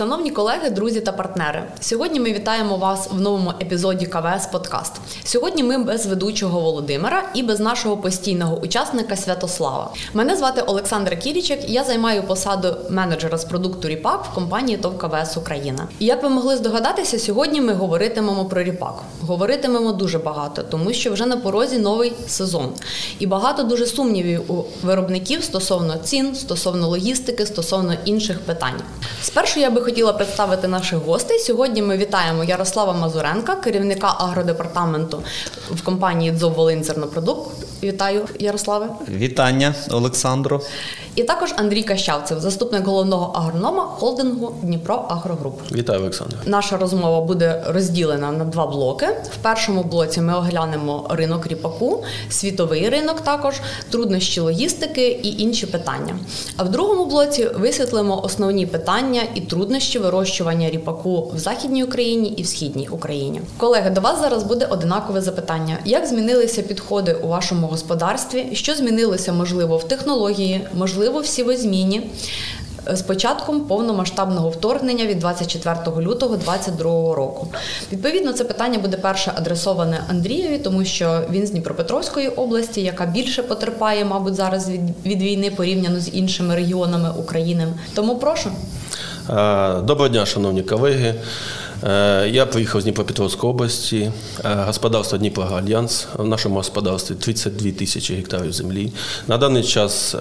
Шановні колеги, друзі та партнери, сьогодні ми вітаємо вас в новому епізоді КВС Подкаст. Сьогодні ми без ведучого Володимира і без нашого постійного учасника Святослава. Мене звати Олександра Кірічек. Я займаю посаду менеджера з продукту Ріпак в компанії ТОВ КВС Україна. І як ви могли здогадатися, сьогодні ми говоритимемо про ріпак. Говоритимемо дуже багато, тому що вже на порозі новий сезон, і багато дуже сумнівів у виробників стосовно цін, стосовно логістики, стосовно інших питань. Спершу я би хотіла представити наших гостей. Сьогодні ми вітаємо Ярослава Мазуренка, керівника агродепартаменту в компанії «Дзов Волинь-Зернопродукт». Вітаю, Ярославе. Вітання, Олександро. І також Андрій Кащавцев, заступник головного агронома холдингу Дніпро Агрогруп. Вітаю, Олександр. Наша розмова буде розділена на два блоки. В першому блоці ми оглянемо ринок ріпаку, світовий ринок, також труднощі логістики і інші питання. А в другому блоці висвітлимо основні питання і труднощі вирощування ріпаку в західній Україні і в східній Україні. Колеги, до вас зараз буде одинакове запитання: як змінилися підходи у вашому господарстві? Що змінилося можливо в технології, можливо, в сівозміні? З початком повномасштабного вторгнення від 24 лютого 2022 року. Відповідно, це питання буде перше адресоване Андрієві, тому що він з Дніпропетровської області, яка більше потерпає, мабуть, зараз від, від війни порівняно з іншими регіонами України. Тому прошу. Доброго дня, шановні колеги. Е, я приїхав з Дніпропетровської області, е, господарство Дніпро Альянс. В нашому господарстві 32 тисячі гектарів землі. На даний час е,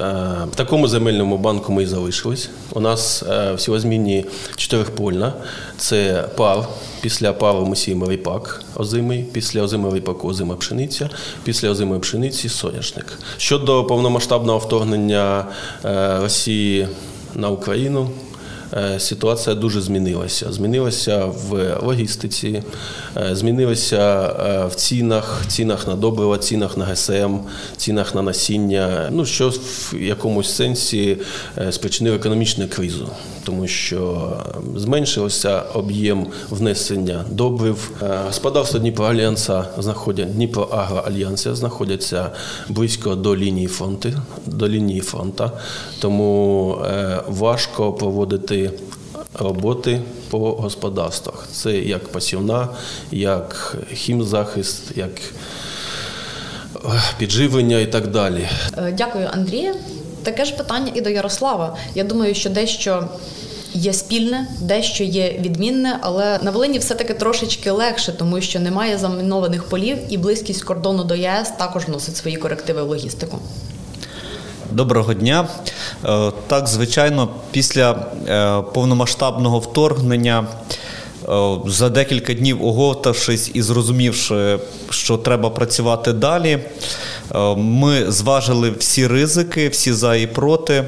в такому земельному банку ми і залишились. У нас всього змінні чотирихпольна. Це пар. Після пару ми сіємо ріпак озимий, після озимого ріпаку озима пшениця, після озимої пшениці соняшник. Щодо повномасштабного вторгнення Росії на Україну. Е, ситуація дуже змінилася. Змінилася в логістиці, е, змінилася е, в цінах, цінах на добрива, цінах на ГСМ, цінах на насіння. Ну що в якомусь сенсі спричинило економічну кризу, тому що зменшився об'єм внесення добрив. Господарство Дніпро Альянса знаходять Дніпро Агроальянсія знаходяться близько до лінії фронту, до лінії фронта, тому важко проводити роботи по господарствах. Це як пасівна, як хімзахист, як е, підживлення і так далі. Е, дякую, Андрію. Таке ж питання і до Ярослава. Я думаю, що дещо. Є спільне, дещо є відмінне, але на Волині все-таки трошечки легше, тому що немає замінованих полів, і близькість кордону до ЄС також вносить свої корективи в логістику. Доброго дня. Е, так, звичайно, після е, повномасштабного вторгнення. Е, за декілька днів оговтавшись і зрозумівши, що треба працювати далі, ми зважили всі ризики, всі за і проти,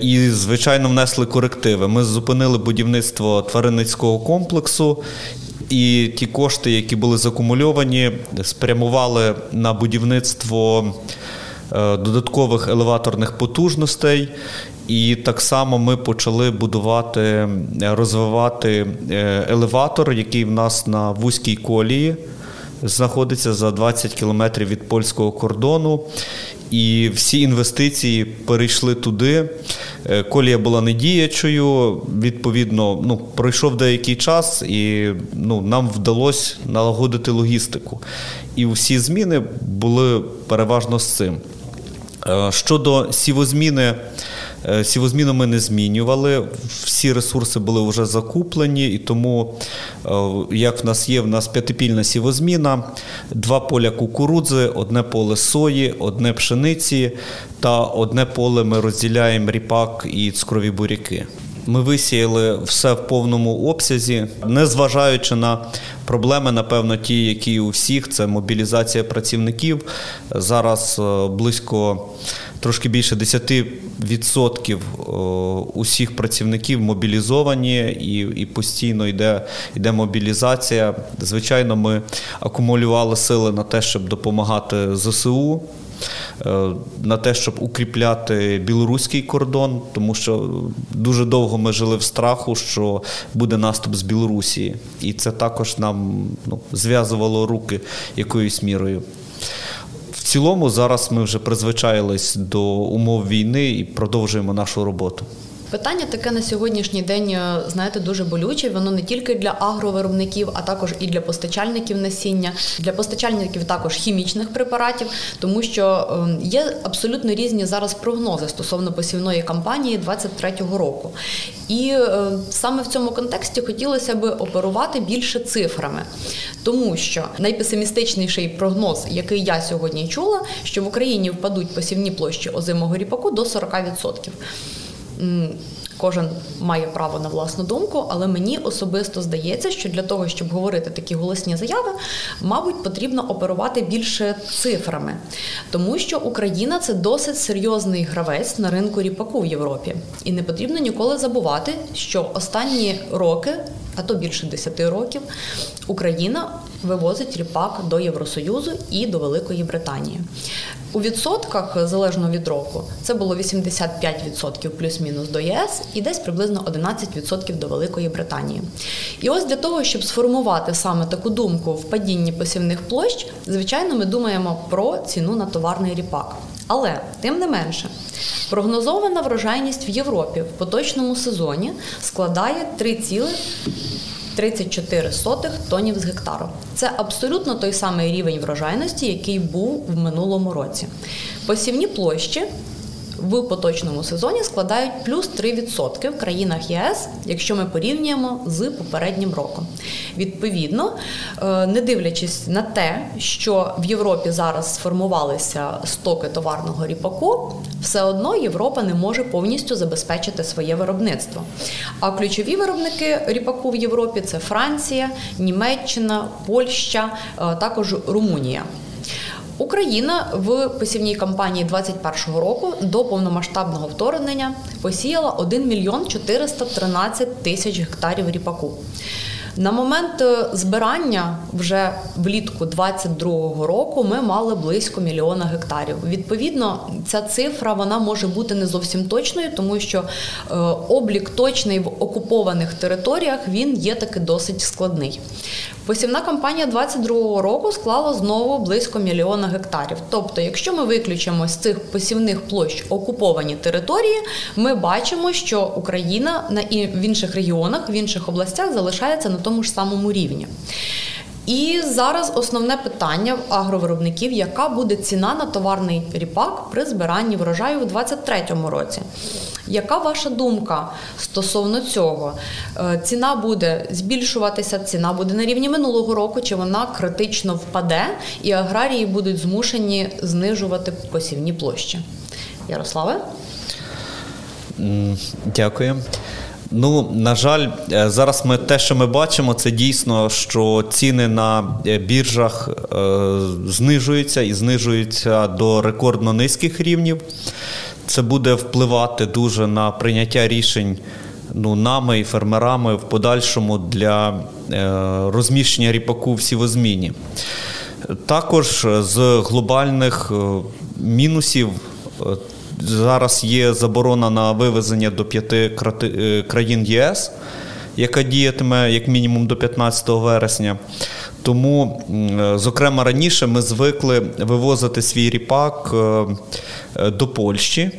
і, звичайно, внесли корективи. Ми зупинили будівництво тваринницького комплексу, і ті кошти, які були закумульовані, спрямували на будівництво. Е, додаткових елеваторних потужностей. І так само ми почали будувати, розвивати е, елеватор, який в нас на вузькій колії знаходиться за 20 кілометрів від польського кордону. І всі інвестиції перейшли туди. Е, колія була недіячою. Відповідно, ну пройшов деякий час, і ну, нам вдалося налагодити логістику. І всі зміни були переважно з цим. Е, щодо сівозміни, сівозміну ми не змінювали. Всі ресурси були вже закуплені, і тому, е, як в нас є, в нас п'ятипільна сівозміна, два поля кукурудзи, одне поле сої, одне пшениці та одне поле ми розділяємо ріпак і цукрові буряки. Ми висіяли все в повному обсязі, незважаючи на проблеми, напевно, ті, які у всіх, це мобілізація працівників. Зараз е, близько трошки більше 10% е, усіх працівників мобілізовані і і постійно йде, йде мобілізація. Звичайно, ми акумулювали сили на те, щоб допомагати ЗСУ. Е, на те, щоб укріпляти білоруський кордон, тому що дуже довго ми жили в страху, що буде наступ з Білорусі, і це також нам ну, зв'язувало руки якоюсь мірою. В цілому зараз ми вже призвичаїлись до умов війни і продовжуємо нашу роботу. Питання таке на сьогоднішній день, е, знаєте, дуже болюче. Воно не тільки для агровиробників, а також і для постачальників насіння, для постачальників також хімічних препаратів, тому що ем, є абсолютно різні зараз прогнози стосовно посівної кампанії 2023 року. І е, саме в цьому контексті хотілося би оперувати більше цифрами, тому що найпесимістичніший прогноз, який я сьогодні чула, що в Україні впадуть посівні площі озимого ріпаку до 40%. Кожен має право на власну думку, але мені особисто здається, що для того, щоб говорити такі голосні заяви, мабуть, потрібно оперувати більше цифрами, тому що Україна це досить серйозний гравець на ринку ріпаку в Європі, і не потрібно ніколи забувати, що останні роки а то більше 10 років, Україна вивозить ріпак до Євросоюзу і до Великої Британії. У відсотках залежно від року це було 85% плюс-мінус до ЄС і десь приблизно 11% до Великої Британії. І ось для того, щоб сформувати саме таку думку в падінні посівних площ, звичайно, ми думаємо про ціну на товарний ріпак. Але тим не менше, прогнозована врожайність в Європі в поточному сезоні складає 3,34 тонів з гектару. Це абсолютно той самий рівень врожайності, який був в минулому році. Посівні площі в поточному сезоні складають плюс 3% в країнах ЄС, якщо ми порівнюємо з попереднім роком. Відповідно, е, не дивлячись на те, що в Європі зараз сформувалися стоки товарного ріпаку, все одно Європа не може повністю забезпечити своє виробництво. А ключові виробники ріпаку в Європі це Франція, Німеччина, Польща, е, також Румунія. Україна в посівній кампанії 2021 року до повномасштабного вторгнення посіяла 1 мільйон 413 тисяч гектарів ріпаку. На момент е, збирання вже влітку 22-го року ми мали близько мільйона гектарів. Відповідно, ця цифра вона може бути не зовсім точною, тому що е, облік точний в окупованих територіях він є таки досить складний. Посівна кампанія 22-го року склала знову близько мільйона гектарів. Тобто, якщо ми виключимо з цих посівних площ окуповані території, ми бачимо, що Україна на в інших регіонах, в інших областях залишається на тому ж самому рівні. І зараз основне питання в агровиробників: яка буде ціна на товарний ріпак при збиранні врожаю у 2023 році? Яка ваша думка стосовно цього? Е, ціна буде збільшуватися, ціна буде на рівні минулого року, чи вона критично впаде, і аграрії будуть змушені знижувати посівні площі? Ярославе? Дякую. Ну, на жаль, е, зараз ми те, що ми бачимо, це дійсно, що ціни на е, біржах е, знижуються і знижуються до рекордно низьких рівнів. Це буде впливати дуже на прийняття рішень ну, нами і фермерами в подальшому для розміщення ріпаку в сівозміні. Також з глобальних мінусів. Е, зараз є заборона на вивезення до п'яти країн ЄС, яка діятиме як мінімум до 15 вересня. Тому, зокрема, раніше ми звикли вивозити свій ріпак до Польщі.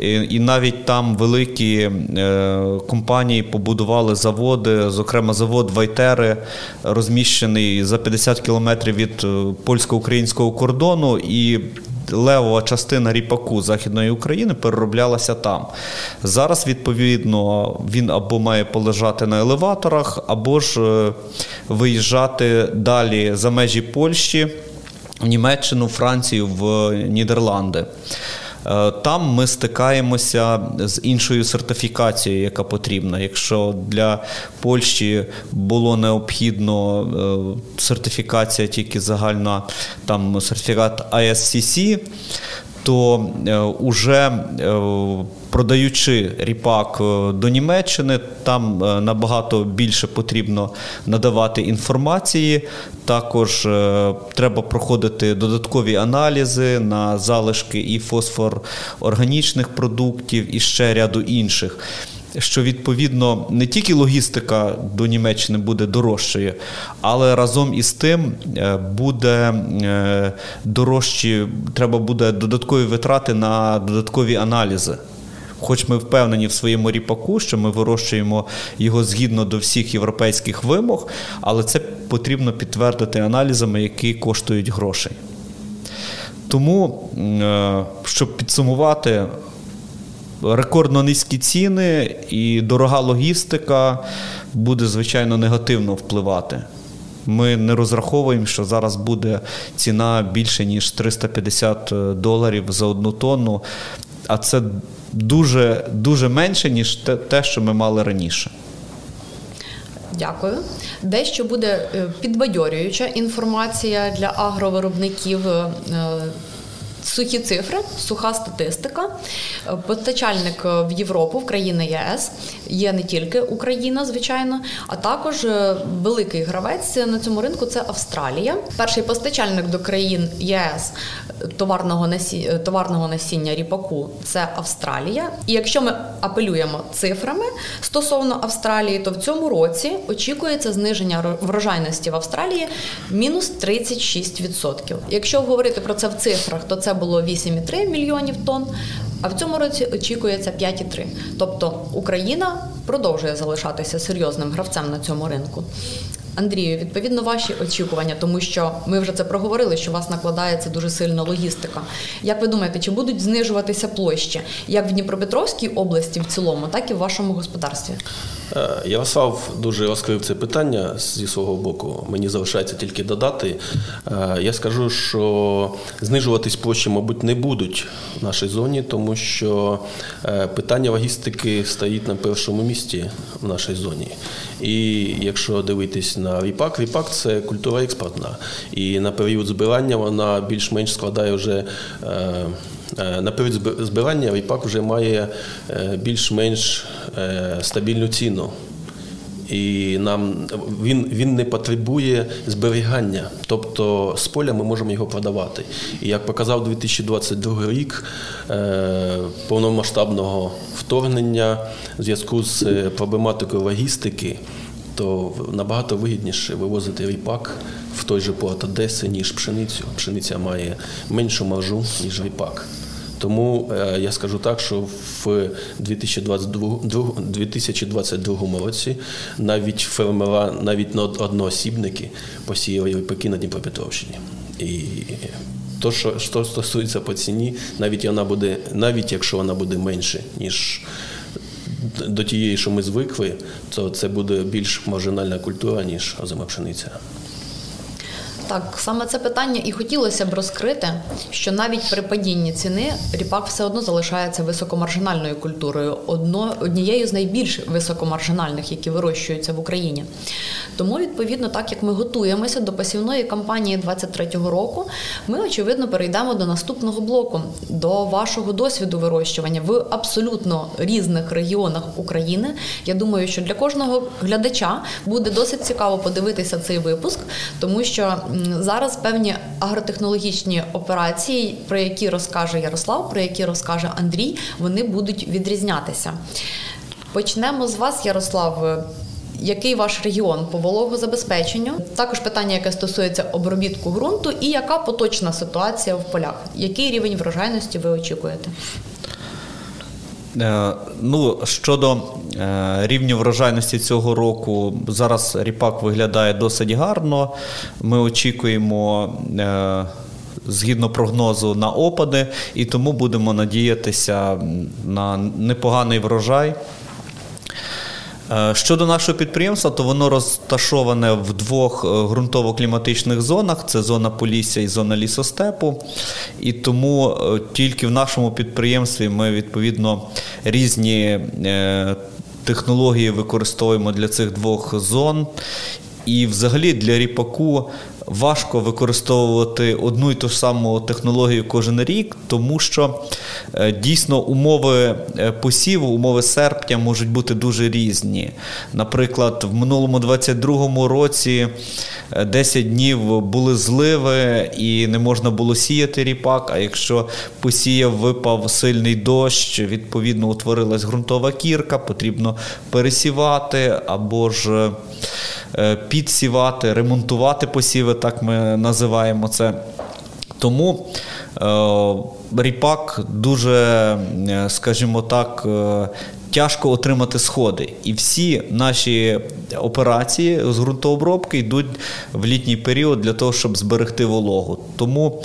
І навіть там великі е, компанії побудували заводи, зокрема, завод Вайтери розміщений за 50 кілометрів від е, польсько-українського кордону. і Левова частина ріпаку Західної України перероблялася там. Зараз, відповідно, він або має полежати на елеваторах, або ж е, виїжджати далі за межі Польщі, в Німеччину, Францію, в Нідерланди. Е, там ми стикаємося з іншою сертифікацією, яка потрібна. Якщо для Польщі було необхідно е, сертифікація тільки загальна, там сертифікат ISCC, то вже е, продаючи ріпак до Німеччини, там набагато більше потрібно надавати інформації. Також е, треба проходити додаткові аналізи на залишки і фосфор органічних продуктів, і ще ряду інших. Що відповідно не тільки логістика до Німеччини буде дорожчою, але разом із тим е, буде е, дорожчі, треба буде додаткові витрати на додаткові аналізи Хоч ми впевнені в своєму ріпаку, що ми вирощуємо його згідно до всіх європейських вимог, але це потрібно підтвердити аналізами, які коштують грошей. Тому, е, щоб підсумувати, рекордно низькі ціни і дорога логістика буде, звичайно, негативно впливати. Ми не розраховуємо, що зараз буде ціна більше ніж 350 доларів за одну тонну, а це дуже дуже менше, ніж те, те що ми мали раніше. Дякую. Дещо буде е, підбадьорююча інформація для агровиробників. Е, сухі цифри, суха статистика. Постачальник в Європу, в країни ЄС є не тільки Україна, звичайно, а також е, великий гравець на цьому ринку це Австралія. Перший постачальник до країн ЄС товарного насіння, е, товарного насіння ріпаку це Австралія. І якщо ми апелюємо цифрами стосовно Австралії, то в цьому році очікується зниження врожайності в Австралії мінус 36%. Якщо говорити про це в цифрах, то це було 8,3 мільйонів тонн. А в цьому році очікується 5,3. Тобто Україна продовжує залишатися серйозним гравцем на цьому ринку. Андрію, відповідно, ваші очікування, тому що ми вже це проговорили, що у вас накладається дуже сильна логістика. Як ви думаєте, чи будуть знижуватися площі як в Дніпропетровській області в цілому, так і в вашому господарстві? Е, Ярослав дуже розкрив це питання зі свого боку. Мені залишається тільки додати. Е, я скажу, що знижуватись площі, мабуть, не будуть в нашій зоні, тому що е, питання логістики стоїть на першому місці в нашій зоні. І якщо дивитись на віпак, віпак це культура експортна. І на період збирання вона більш-менш складає вже. На період збирання віпак вже має більш-менш стабільну ціну. І нам він він не потребує зберігання, тобто з поля ми можемо його продавати. І як показав 2022 рік е, повномасштабного вторгнення в зв'язку з проблематикою логістики, то набагато вигідніше вивозити ріпак в той же порт Одеси, ніж пшеницю. Пшениця має меншу маржу, ніж ріпак. Тому е, я скажу так, що в 2022 2022 році навіть фермера, навіть одноосібники посіяли ріпаки на Дніпропетровщині. І то, що, що стосується по ціні, навіть вона буде, навіть якщо вона буде менше, ніж до тієї, що ми звикли, то це буде більш маржинальна культура, ніж озима пшениця. Так, саме це питання і хотілося б розкрити, що навіть при падінні ціни ріпак все одно залишається високомаржинальною культурою, одно, однією з найбільш високомаржинальних, які вирощуються в Україні. Тому, відповідно, так як ми готуємося до посівної кампанії 23-го року, ми очевидно перейдемо до наступного блоку, до вашого досвіду вирощування в абсолютно різних регіонах України. Я думаю, що для кожного глядача буде досить цікаво подивитися цей випуск, тому що зараз певні агротехнологічні операції, про які розкаже Ярослав, про які розкаже Андрій, вони будуть відрізнятися. Почнемо з вас, Ярослав. Який ваш регіон по вологозабезпеченню? Також питання, яке стосується обробітку ґрунту, і яка поточна ситуація в полях? Який рівень врожайності ви очікуєте? Е, ну, Щодо е, рівню врожайності цього року, зараз ріпак виглядає досить гарно. Ми очікуємо. Е, згідно прогнозу на опади, і тому будемо надіятися на непоганий врожай. Е, щодо нашого підприємства, то воно розташоване в двох е, ґрунтово-кліматичних зонах: це зона Полісся і зона лісостепу. І тому е, тільки в нашому підприємстві ми відповідно різні технології використовуємо для цих двох зон. І, взагалі, для ріпаку важко використовувати одну і ту ж саму технологію кожен рік, тому що е, дійсно умови е, посіву, умови серпня можуть бути дуже різні. Наприклад, в минулому 22-му році 10 е, днів були зливи і не можна було сіяти ріпак. А якщо посіяв, випав сильний дощ, відповідно утворилась ґрунтова кірка, потрібно пересівати або ж підсівати, ремонтувати посіви так ми називаємо це. Тому ріпак дуже, скажімо так, тяжко отримати сходи. І всі наші операції з ґрунтообробки йдуть в літній період для того, щоб зберегти вологу. Тому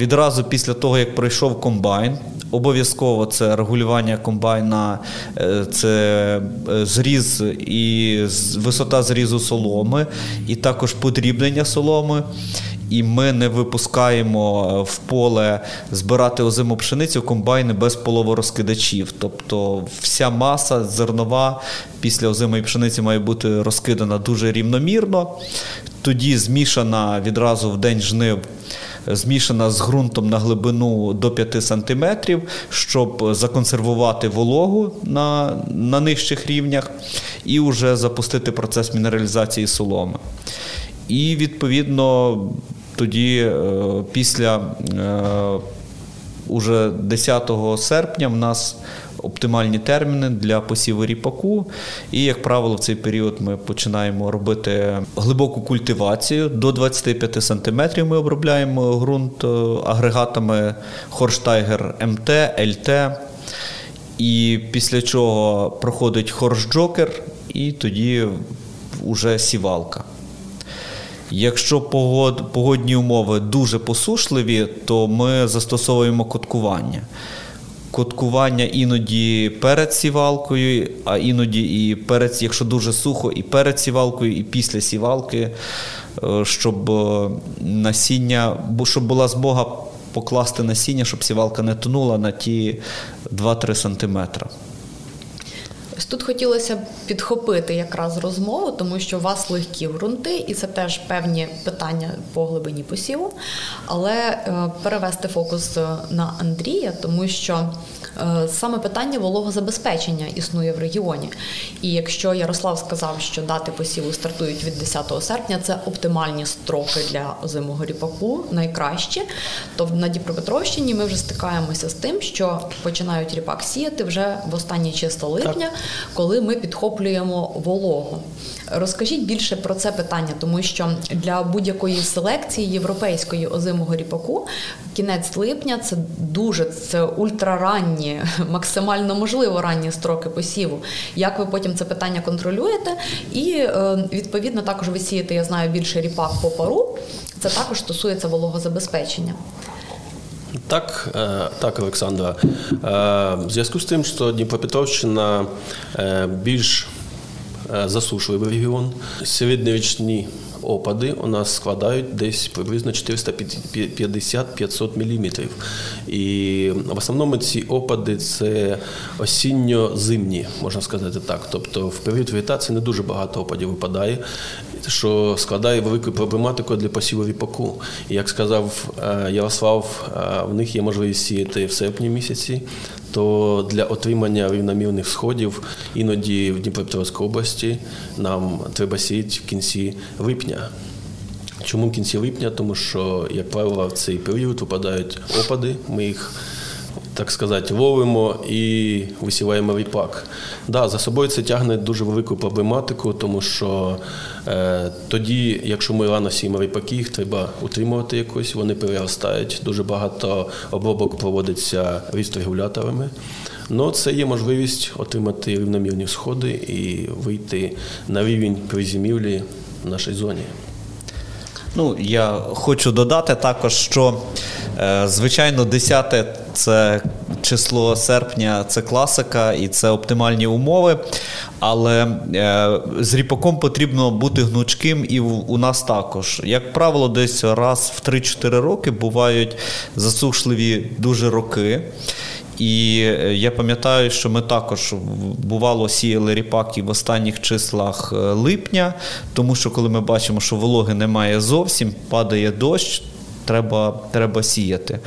відразу після того, як пройшов комбайн, Обов'язково це регулювання комбайна, е, це е, зріз і висота зрізу соломи, і також подрібнення соломи. І ми не випускаємо е, в поле збирати озиму пшеницю комбайни без половорозкидачів. Тобто вся маса зернова після озимої пшениці має бути розкидана дуже рівномірно. Тоді змішана відразу в день жнив змішана з ґрунтом на глибину до 5 см, щоб законсервувати вологу на, на нижчих рівнях і вже запустити процес мінералізації соломи. І відповідно тоді е, після е, уже 10 серпня в нас оптимальні терміни для посіву ріпаку. І, як правило, в цей період ми починаємо робити глибоку культивацію. До 25 см ми обробляємо ґрунт е, агрегатами Horsch Tiger MT, LT. І після чого проходить Horsch Joker, і тоді вже сівалка. Якщо погодні умови дуже посушливі, то ми застосовуємо коткування коткування іноді перед сівалкою, а іноді і перед, якщо дуже сухо, і перед сівалкою, і після сівалки, е, щоб е, насіння, щоб була змога покласти насіння, щоб сівалка не тонула на ті 2-3 сантиметри. Тут хотілося б підхопити якраз розмову, тому що у вас легкі ґрунти, і це теж певні питання по глибині посіву. Але е, перевести фокус на Андрія, тому що Е, саме питання вологозабезпечення існує в регіоні. І якщо Ярослав сказав, що дати посіву стартують від 10 серпня, це оптимальні строки для озимого ріпаку, найкращі, то на Дніпропетровщині ми вже стикаємося з тим, що починають ріпак сіяти вже в останні числа липня, коли ми підхоплюємо вологу. Розкажіть більше про це питання, тому що для будь-якої селекції європейської озимого ріпаку кінець липня це дуже це ультраранні, максимально можливо ранні строки посіву. Як ви потім це питання контролюєте? І е, відповідно також ви сієте, я знаю, більше ріпак по пару. Це також стосується вологозабезпечення. Так, е, так, Олександра. Е, в зв'язку з тим, що Дніпропетровщина більш засушливий регіон, середньовічні опади у нас складають десь приблизно 450-500 мм. І в основному ці опади це осінньо-зимні, можна сказати так. Тобто в період вегетації не дуже багато опадів випадає, що складає велику проблематику для посіву ріпаку. Як сказав е, Ярослав, е, в них є можливість сіяти в серпні місяці то для отримання рівномірних сходів іноді в Дніпропетровській області нам треба сіяти в кінці липня. Чому в кінці липня? Тому що, як правило, в цей період випадають опади. Ми їх так сказати, ловимо і висіваємо ріпак. Да, За собою це тягне дуже велику проблематику, тому що е, тоді, якщо ми рано сіємо ріпаки, їх треба утримувати якось, вони переростають. Дуже багато обробок проводиться регуляторами. Ну, це є можливість отримати рівномірні сходи і вийти на рівень призімівлі в нашій зоні. Ну, я хочу додати також, що е, звичайно, 10 це число серпня, це класика і це оптимальні умови. Але е, з ріпаком потрібно бути гнучким, і у нас також. Як правило, десь раз в 3-4 роки бувають засушливі дуже роки. І е, я пам'ятаю, що ми також бувало сіяли ріпаки в останніх числах е, липня, тому що коли ми бачимо, що вологи немає зовсім, падає дощ, треба треба сіяти.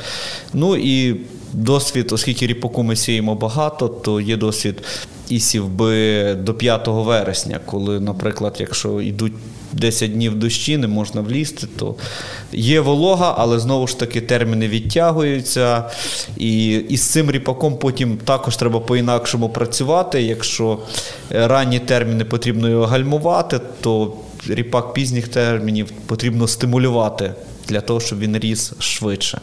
Ну і досвід, оскільки ріпаку ми сіємо багато, то є досвід і сівби до 5 вересня, коли, наприклад, якщо йдуть 10 днів дощі, не можна влізти, то є волога, але знову ж таки терміни відтягуються. І, і з цим ріпаком потім також треба по-інакшому працювати. Якщо ранні терміни потрібно його гальмувати, то ріпак пізніх термінів потрібно стимулювати для того, щоб він ріс швидше.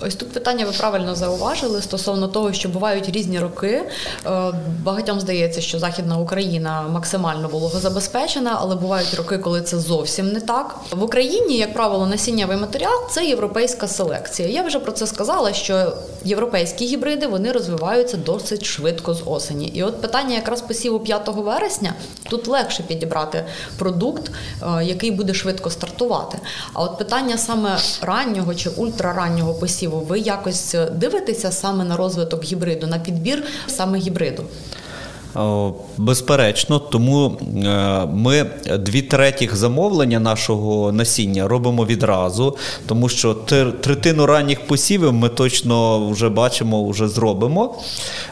Ось тут питання ви правильно зауважили стосовно того, що бувають різні роки. Е, багатьом здається, що Західна Україна максимально вологозабезпечена, але бувають роки, коли це зовсім не так. В Україні, як правило, насіннєвий матеріал це європейська селекція. Я вже про це сказала, що європейські гібриди вони розвиваються досить швидко з осені. І от питання якраз посіву 5 вересня тут легше підібрати продукт, е, який буде швидко стартувати. А от питання саме раннього чи ультрараннього посіву, ви якось дивитеся саме на розвиток гібриду, на підбір саме гібриду? Безперечно, тому е, ми дві третіх замовлення нашого насіння робимо відразу, тому що третину ранніх посівів ми точно вже бачимо, вже зробимо.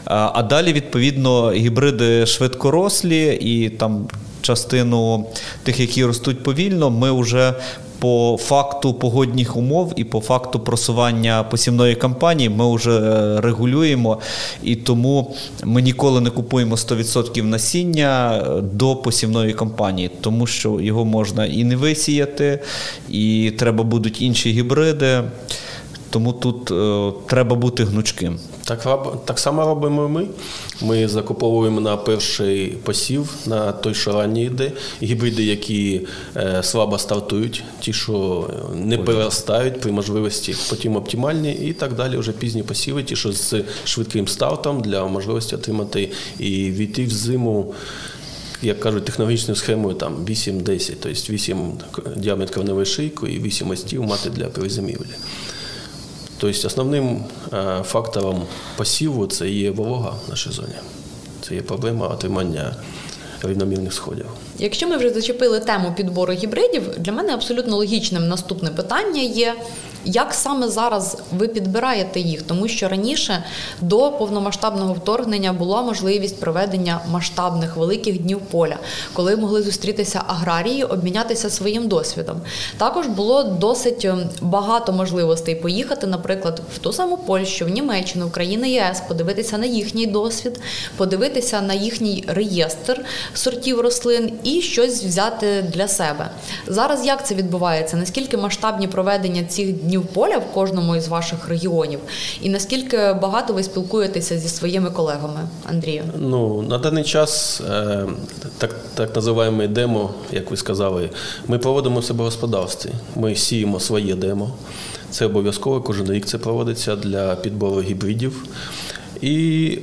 А далі, відповідно, гібриди швидкорослі і там. Частину тих, які ростуть повільно, ми вже по факту погодних умов і по факту просування посівної кампанії ми вже е, регулюємо, і тому ми ніколи не купуємо 100% насіння е, до посівної кампанії, тому що його можна і не висіяти, і треба будуть інші гібриди. Тому тут е, треба бути гнучким. Так так само робимо ми. Ми закуповуємо на перший посів, на той, що ранні йде, гібриди, які е, слабо стартують, ті, що не переростають при можливості, потім оптимальні, і так далі. Вже пізні посіви, ті, що з швидким стартом для можливості отримати і війти в зиму. Як кажуть, технологічною схемою там 8-10, тобто 8 діаметр корневої шийку і 8 мостів мати для перезимівлі. Тобто основним е, фактором посіву це є волога в нашій зоні. Це є проблема отримання рівномірних сходів. Якщо ми вже зачепили тему підбору гібридів, для мене абсолютно логічним наступне питання є. Як саме зараз ви підбираєте їх? Тому що раніше до повномасштабного вторгнення була можливість проведення масштабних великих днів поля, коли могли зустрітися аграрії, обмінятися своїм досвідом. Також було досить ем, багато можливостей поїхати, наприклад, в ту саму Польщу, в Німеччину, в країни ЄС, подивитися на їхній досвід, подивитися на їхній реєстр сортів рослин і щось взяти для себе. Зараз як це відбувається? Наскільки масштабні проведення цих днів поля в кожному із ваших регіонів? І наскільки багато ви спілкуєтеся зі своїми колегами, Андрію? Ну на даний час е, так так називаємо демо, як ви сказали, ми проводимо себе в господарстві. Ми сіємо своє демо. Це обов'язково кожен рік це проводиться для підбору гібридів. І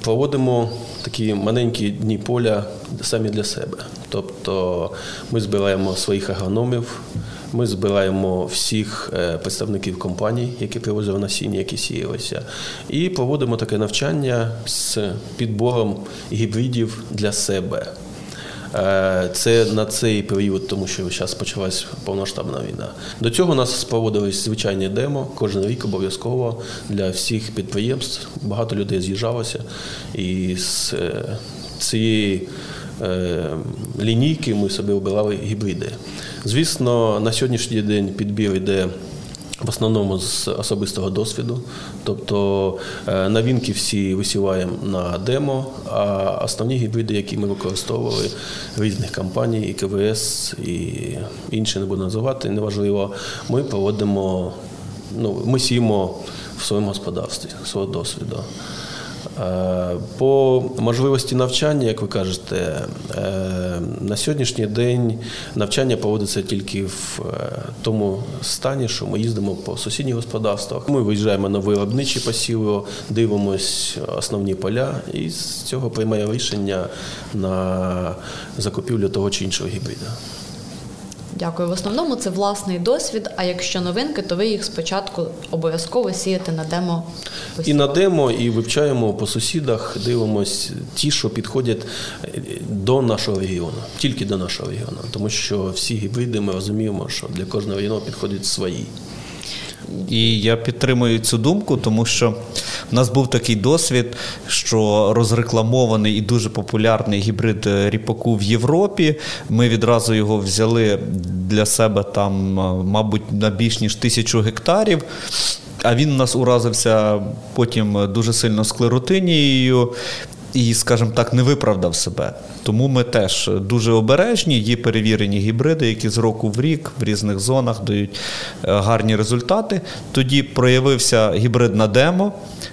проводимо такі маленькі дні поля самі для себе. Тобто ми збираємо своїх агрономів, ми збираємо всіх е, представників компаній, які привозили насіння, які сіялися, і проводимо таке навчання з підбором гібридів для себе. Е, це на цей період, тому що зараз почалась повноштабна війна. До цього у нас проводились звичайні демо кожен рік обов'язково для всіх підприємств. Багато людей з'їжджалося і з е, цієї лінійки ми собі обирали гібриди. Звісно, на сьогоднішній день підбір йде в основному з особистого досвіду, тобто е, новинки всі висіваємо на демо, а основні гібриди, які ми використовували різних компаній, і КВС, і інші не буду називати, неважливо. Ми проводимо, ну ми сіємо в своєму господарстві свого досвіду. Е, по можливості навчання, як ви кажете, е, на сьогоднішній день навчання проводиться тільки в е, тому стані, що ми їздимо по сусідніх господарствах. Ми виїжджаємо на виробничі посіви, дивимося основні поля, і з цього приймає рішення на закупівлю того чи іншого гібрида. Дякую. В основному це власний досвід. А якщо новинки, то ви їх спочатку обов'язково сієте на демо. І на демо, і вивчаємо по сусідах, Дивимось ті, що підходять е, до нашого регіону, тільки до нашого регіону, тому що всі гібриди ми розуміємо, що для кожного регіону підходять свої. І я підтримую цю думку, тому що в нас був такий досвід, що розрекламований і дуже популярний гібрид ріпаку в Європі. Ми відразу його взяли для себе там, мабуть, на більш ніж тисячу гектарів. А він у нас уразився потім дуже сильно склеротинією. І, скажімо так, не виправдав себе. Тому ми теж дуже обережні. Є перевірені гібриди, які з року в рік в різних зонах дають е, гарні результати. Тоді проявився гібридна демо,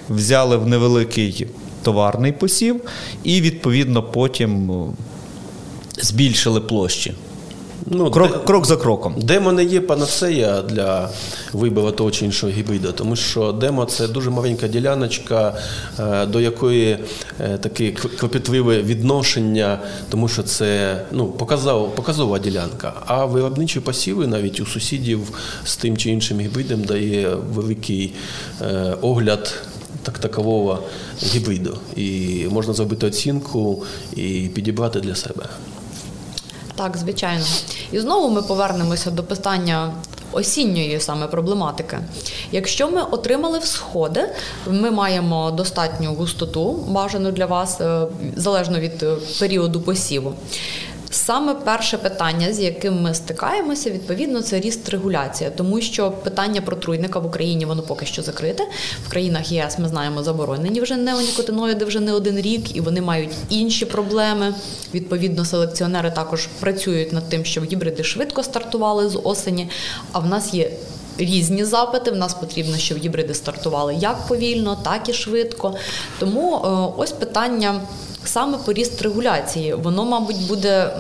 взяли в невеликий товарний посів, і відповідно потім е, збільшили площі. Ну, Крок, де- крок за кроком. Демо не є панацея для вибору того чи іншого гібрида, тому що демо це дуже маленька діляночка, е, до якої е, таке кропітливе відношення, тому що це ну, показав, показова ділянка. А виробничі посіви навіть у сусідів з тим чи іншим гібридом дає великий е, огляд так такового гібриду. І можна зробити оцінку і підібрати для себе. Так, звичайно. І знову ми повернемося до питання осінньої саме проблематики. Якщо ми отримали всходи, ми маємо достатню густоту, бажану для вас, е, залежно від е, періоду посіву. Саме перше питання, з яким ми стикаємося, відповідно, це ріст регуляція, тому що питання протруйника в Україні воно поки що закрите. В країнах ЄС ми знаємо заборонені вже неонікотиноїди вже не один рік, і вони мають інші проблеми. Відповідно, селекціонери також працюють над тим, щоб гібриди швидко стартували з осені. А в нас є різні запити. В нас потрібно, щоб гібриди стартували як повільно, так і швидко. Тому е, ось питання саме по ріст регуляції. Воно, мабуть, буде.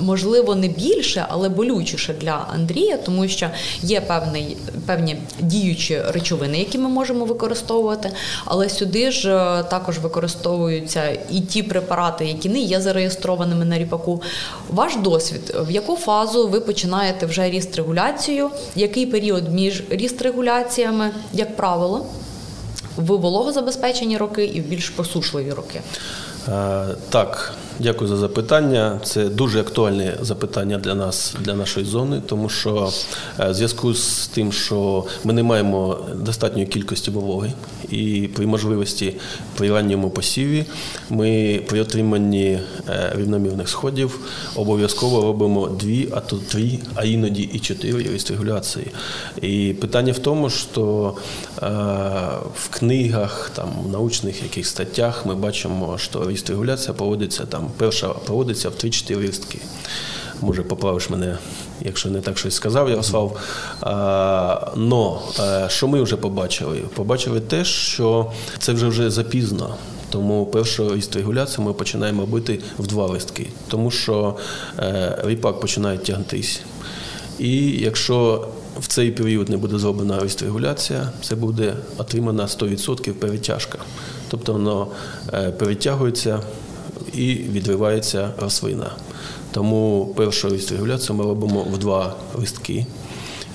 Можливо, не більше, але болючіше для Андрія, тому що є певний, певні діючі речовини, які ми можемо використовувати. Але сюди ж е, також використовуються і ті препарати, які не є зареєстрованими на ріпаку. Ваш досвід, в яку фазу ви починаєте вже ріст регуляцію? Який період між ріст регуляціями, як правило, в вологозабезпечені роки і в більш посушливі роки? Е, Так, дякую за запитання. Це дуже актуальне запитання для нас, для нашої зони, тому що е, в зв'язку з тим, що ми не маємо достатньої кількості вологи, і при можливості при ранньому посіві ми при отриманні е, рівномірних сходів обов'язково робимо дві, а то три, а іноді і чотири регуляції. І питання в тому, що е, в книгах, там, в научних яких статтях ми бачимо, що регуляція проводиться там, перша проводиться в 3-4 листки. Може, поправиш мене, якщо не так щось сказав Ярослав. А, но е, що ми вже побачили? Побачили те, що це вже вже запізно. Тому першу регуляцію ми починаємо робити в два листки, тому що е, ріпак починає тягнутись. І якщо в цей період не буде зроблена регуляція, це буде отримана 100% перетяжка. Тобто воно е, перетягується і відривається рослина. Тому першу регуляцію ми робимо в два листки.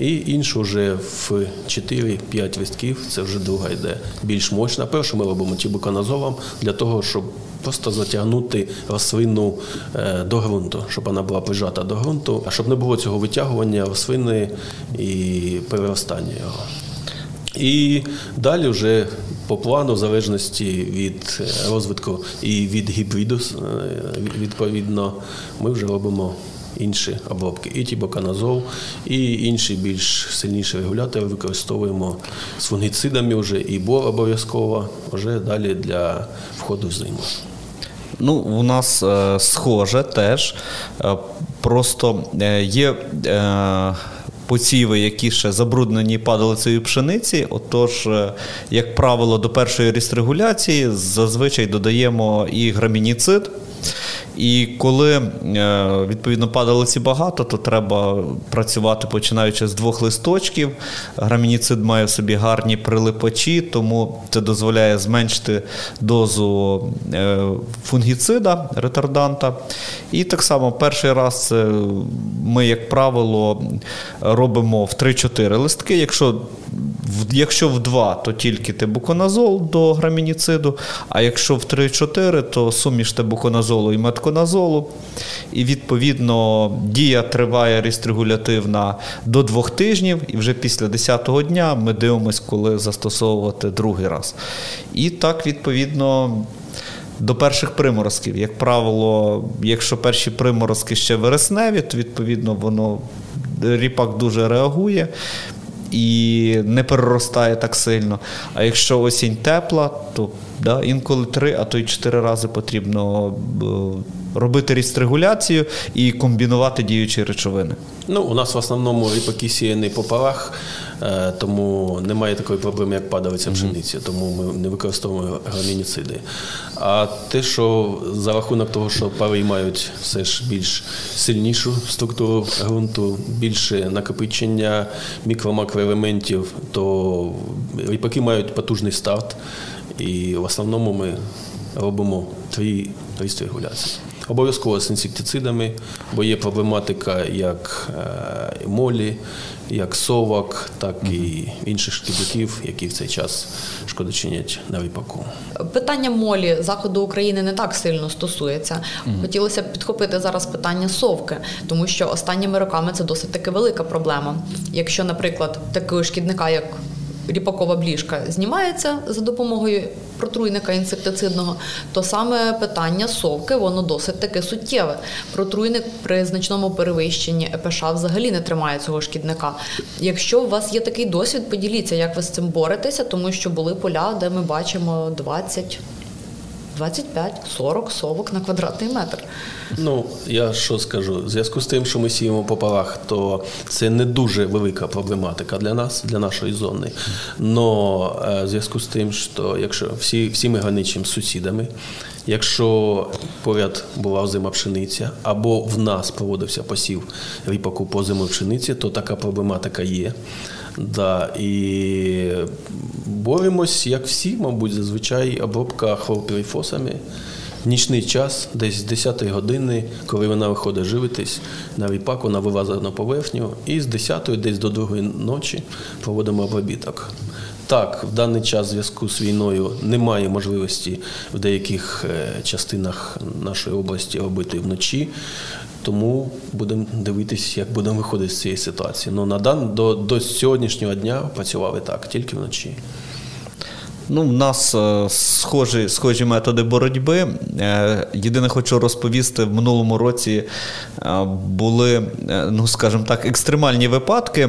І іншу вже в 4-5 листків, це вже друга йде більш мощна. Першу ми робимо тібуканазолом для того, щоб просто затягнути рослину е, до ґрунту, щоб вона була прижата до ґрунту, а щоб не було цього витягування рослини і переростання його. І далі вже по плану, в залежності від е, розвитку і від гібриду, е, відповідно, ми вже робимо інші обробки. І тібоканазол, і інші більш сильніші регулятори використовуємо з фунгіцидами вже, і бор обов'язково вже далі для входу в зиму. Ну, у нас е, схоже теж. Е, просто е, є е, посіви, які ще забруднені падалицею пшениці. Отож, е, як правило, до першої рістрегуляції зазвичай додаємо і грамініцид. І коли е, відповідно падалиці багато, то треба працювати починаючи з двох листочків. Грамініцид має в собі гарні прилипачі, тому це дозволяє зменшити дозу е, фунгіцида, ретарданта. І так само перший раз ми, як правило, робимо в 3-4 листки. Якщо Якщо в 2, то тільки тебуконазол до грамініциду, а якщо в 3-4, то суміш тебуконазолу і метконазолу. І відповідно дія триває рестрегулятивна до 2 тижнів, і вже після 10-го дня ми дивимося, коли застосовувати другий раз. І так, відповідно. До перших приморозків. Як правило, якщо перші приморозки ще вересневі, то відповідно воно ріпак дуже реагує і не переростає так сильно. А якщо осінь тепла, то да, інколи три, а то й чотири рази потрібно е, робити рістрегуляцію і комбінувати діючі речовини. Ну, у нас в основному ріпаки сіяні по парах, тому немає такої проблеми, як падалиця пшениці, тому ми не використовуємо грамініциди. А те, що за рахунок того, що пари мають все ж більш сильнішу структуру ґрунту, більше накопичення мікро-макроелементів, то ріпаки мають потужний старт, і в основному ми робимо три регуляції. Обов'язково з інсектицидами, бо є проблематика як е, молі, як совок, так і інших шкідників, які в цей час шкодочинять на ріпаку. Питання молі заходу України не так сильно стосується. Хотілося б підхопити зараз питання совки, тому що останніми роками це досить таки велика проблема. Якщо, наприклад, такого шкідника, як ріпакова бліжка знімається за допомогою протруйника інсектицидного, то саме питання совки воно досить таке суттєве. Протруйник при значному перевищенні ЕПШ взагалі не тримає цього шкідника. Якщо у вас є такий досвід, поділіться, як ви з цим боретеся, тому що були поля, де ми бачимо 20 25-40 совок на квадратний метр. Ну, я що скажу, в зв'язку з тим, що ми сіємо по парах, то це не дуже велика проблематика для нас, для нашої зони. Но е, в зв'язку з тим, що якщо всі всі ми граничимо з сусідами, якщо поряд була зима пшениця, або в нас проводився посів ріпаку по зиму пшениці, то така проблематика є. Да, І боремось, як всі, мабуть, зазвичай обробка хлорпірифосами. Нічний час, десь з 10 години, коли вона виходить живитись на ріпак, вона вилазить на поверхню, і з 10 десь до 2 ночі проводимо обробіток. Так, в даний час в зв'язку з війною немає можливості в деяких е, частинах нашої області робити вночі. Тому будемо дивитися, як будемо виходити з цієї ситуації. Ну на дан до, до сьогоднішнього дня працювали так, тільки вночі. Ну, в нас е, схожі схожі методи боротьби. Е, єдине, хочу розповісти, в минулому році е, були, ну скажімо так, екстремальні випадки.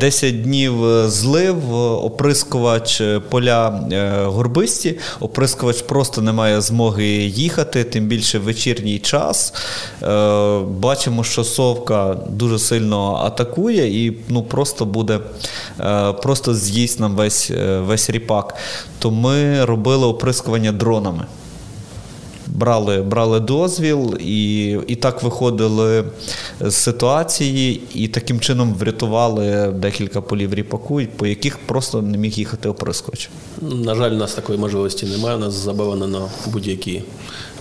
10 днів злив, оприскувач поля горбисті, оприскувач просто не має змоги їхати, тим більше в вечірній час. Бачимо, що совка дуже сильно атакує і ну, просто буде, просто з'їсть нам весь весь ріпак собак, то ми робили оприскування дронами. Брали брали дозвіл і і так виходили з ситуації, і таким чином врятували декілька полів ріпаку, по яких просто не міг їхати оприскувач. На жаль, у нас такої можливості немає. У нас заборонено будь-які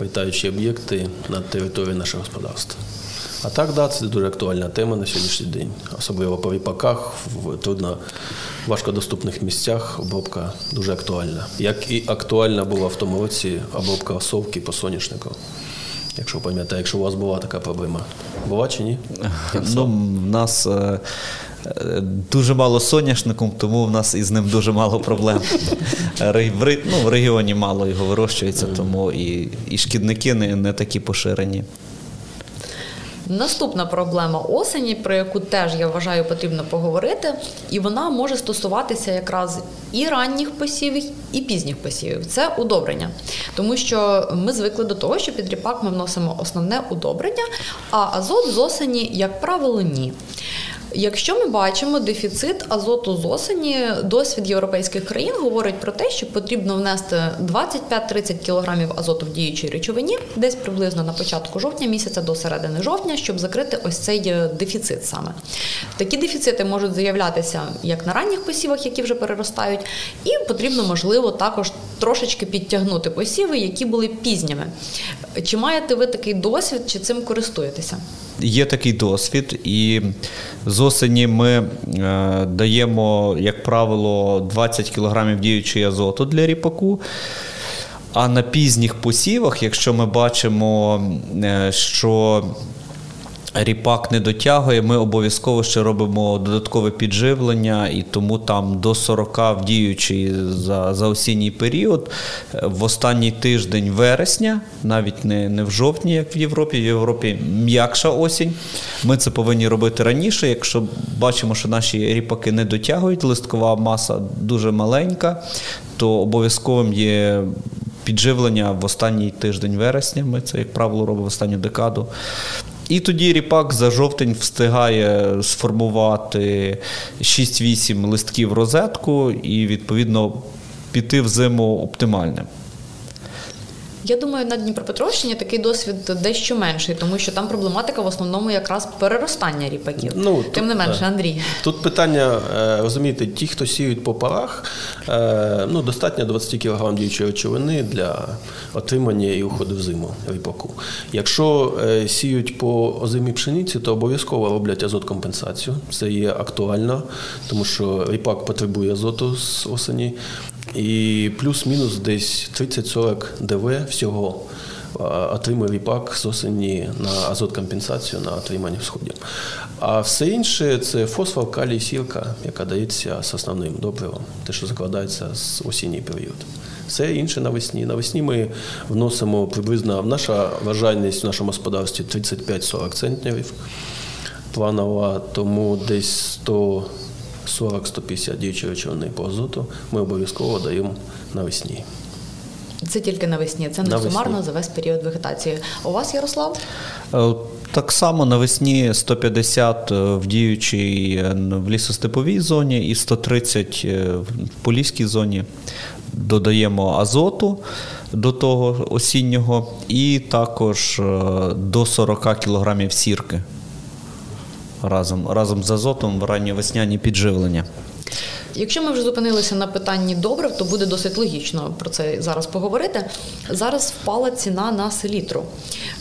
літаючі об'єкти на території нашого господарства. А так, да, це дуже актуальна тема на сьогоднішній день, особливо по ріпаках, в трудно важкодоступних місцях обробка дуже актуальна. Як і актуальна була в тому році обробка совки по соняшнику. Якщо пам'ятаєте, якщо у вас була така проблема, була чи ні? Ну, в нас е, дуже мало соняшником, тому в нас із ним дуже мало проблем. В, ну, в регіоні мало його вирощується, тому і і шкідники не, не такі поширені. Наступна проблема осені, про яку теж я вважаю потрібно поговорити, і вона може стосуватися якраз і ранніх посівів, і пізніх посівів. Це удобрення, тому що ми звикли до того, що під ріпак ми вносимо основне удобрення, а азот з осені, як правило, ні. Якщо ми бачимо дефіцит азоту з осені, досвід європейських країн говорить про те, що потрібно внести 25-30 кг азоту в діючій речовині, десь приблизно на початку жовтня місяця до середини жовтня, щоб закрити ось цей е, дефіцит саме. Такі дефіцити можуть з'являтися як на ранніх посівах, які вже переростають, і потрібно, можливо, також трошечки підтягнути посіви, які були пізніми. Чи маєте ви такий досвід, чи цим користуєтеся? Є такий досвід, і з осені ми е, даємо, як правило, 20 кг діючої азоту для ріпаку. А на пізніх посівах, якщо ми бачимо, е, що ріпак не дотягує, ми обов'язково ще робимо додаткове підживлення, і тому там до 40 в діючий за, за осінній період, в останній тиждень вересня, навіть не, не в жовтні, як в Європі, в Європі м'якша осінь. Ми це повинні робити раніше. Якщо бачимо, що наші ріпаки не дотягують, листкова маса дуже маленька, то обов'язковим є. Підживлення в останній тиждень вересня. Ми це, як правило, робимо в останню декаду. І тоді ріпак за жовтень встигає сформувати 6-8 листків розетку і, відповідно, піти в зиму оптимальним. Я думаю, на Дніпропетровщині такий досвід дещо менший, тому що там проблематика в основному якраз переростання ріпаків. Ну, Тим не менше. Андрій. Тут питання, е, розумієте, ті, хто сіють по парах, е, ну, достатньо 20 кг діючої речовини для отримання і уходу в зиму ріпаку. Якщо е, сіють по озимій пшениці, то обов'язково роблять азот-компенсацію. Це є актуально, тому що ріпак потребує азоту з осені. І плюс-мінус десь 30-40 ДВ всього отримує ріпак з осені на азот-компенсацію на отримання всходів. А все інше це фосфор, калій, сірка, яка дається з основним добривом, те, що закладається з осінній період. Все інше навесні. Навесні ми вносимо приблизно наша вважальність в нашому господарстві 35-40 центнерів планова, тому десь 100 40-150 діючої речовини по азоту ми обов'язково даємо навесні. Це тільки навесні, це не Навесні. сумарно за весь період вегетації. У вас, Ярослав? Е, Так само навесні 150 в діючій е, в лісостеповій зоні і 130 в поліській зоні. Додаємо азоту до того осіннього, і також е, до 40 кг сірки разом, разом з азотом в ранньовесняні підживлення. Якщо ми вже зупинилися на питанні добрив, то буде досить логічно про це зараз поговорити. Зараз впала ціна на селітру.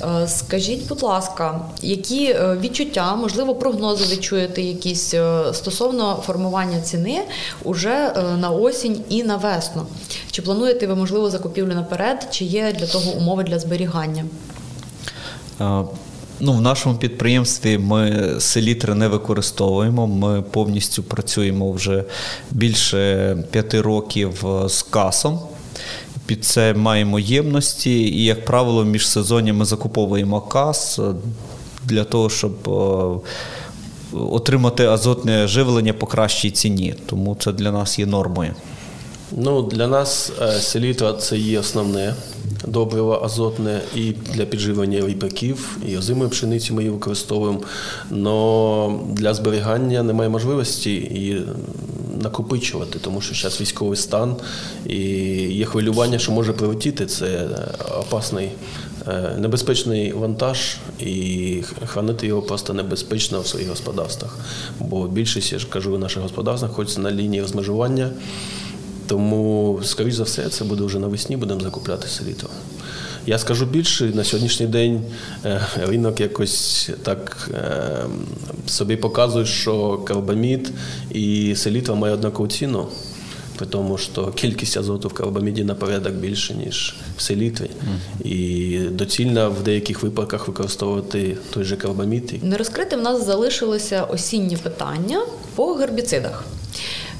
Е, Скажіть, будь ласка, які е, відчуття, можливо, прогнози ви чуєте якісь е, стосовно формування ціни уже на осінь і на весну? Чи плануєте ви, можливо, закупівлю наперед, чи є для того умови для зберігання? Ну, в нашому підприємстві ми селітри не використовуємо. Ми повністю працюємо вже більше п'яти років е, з касом. Під це маємо ємності, і, як правило, в міжсезонні ми закуповуємо кас е, для того, щоб е, отримати азотне живлення по кращій ціні. Тому це для нас є нормою. Ну, для нас е, селітра це є основне добриво азотне і для підживлення ріпаків, і озимої пшениці ми її використовуємо. Но для зберігання немає можливості її накопичувати, тому що зараз військовий стан і є хвилювання, що може прилетіти. Це опасний, е, небезпечний вантаж, і хранити його просто небезпечно в своїх господарствах. Бо більшість, я ж кажу, наших господарств знаходиться на лінії розмежування. Тому, скоріш за все, це буде вже навесні, будемо закупляти селітро. Я скажу більше, на сьогоднішній день е, ринок якось так е, собі показує, що карбамід і селітра має однакову ціну. При тому, що кількість азоту в карбаміді на порядок більше, ніж в селітрі. І доцільно в деяких випадках використовувати той же карбамід. Не розкрите в нас залишилося осіннє питання по гербіцидах.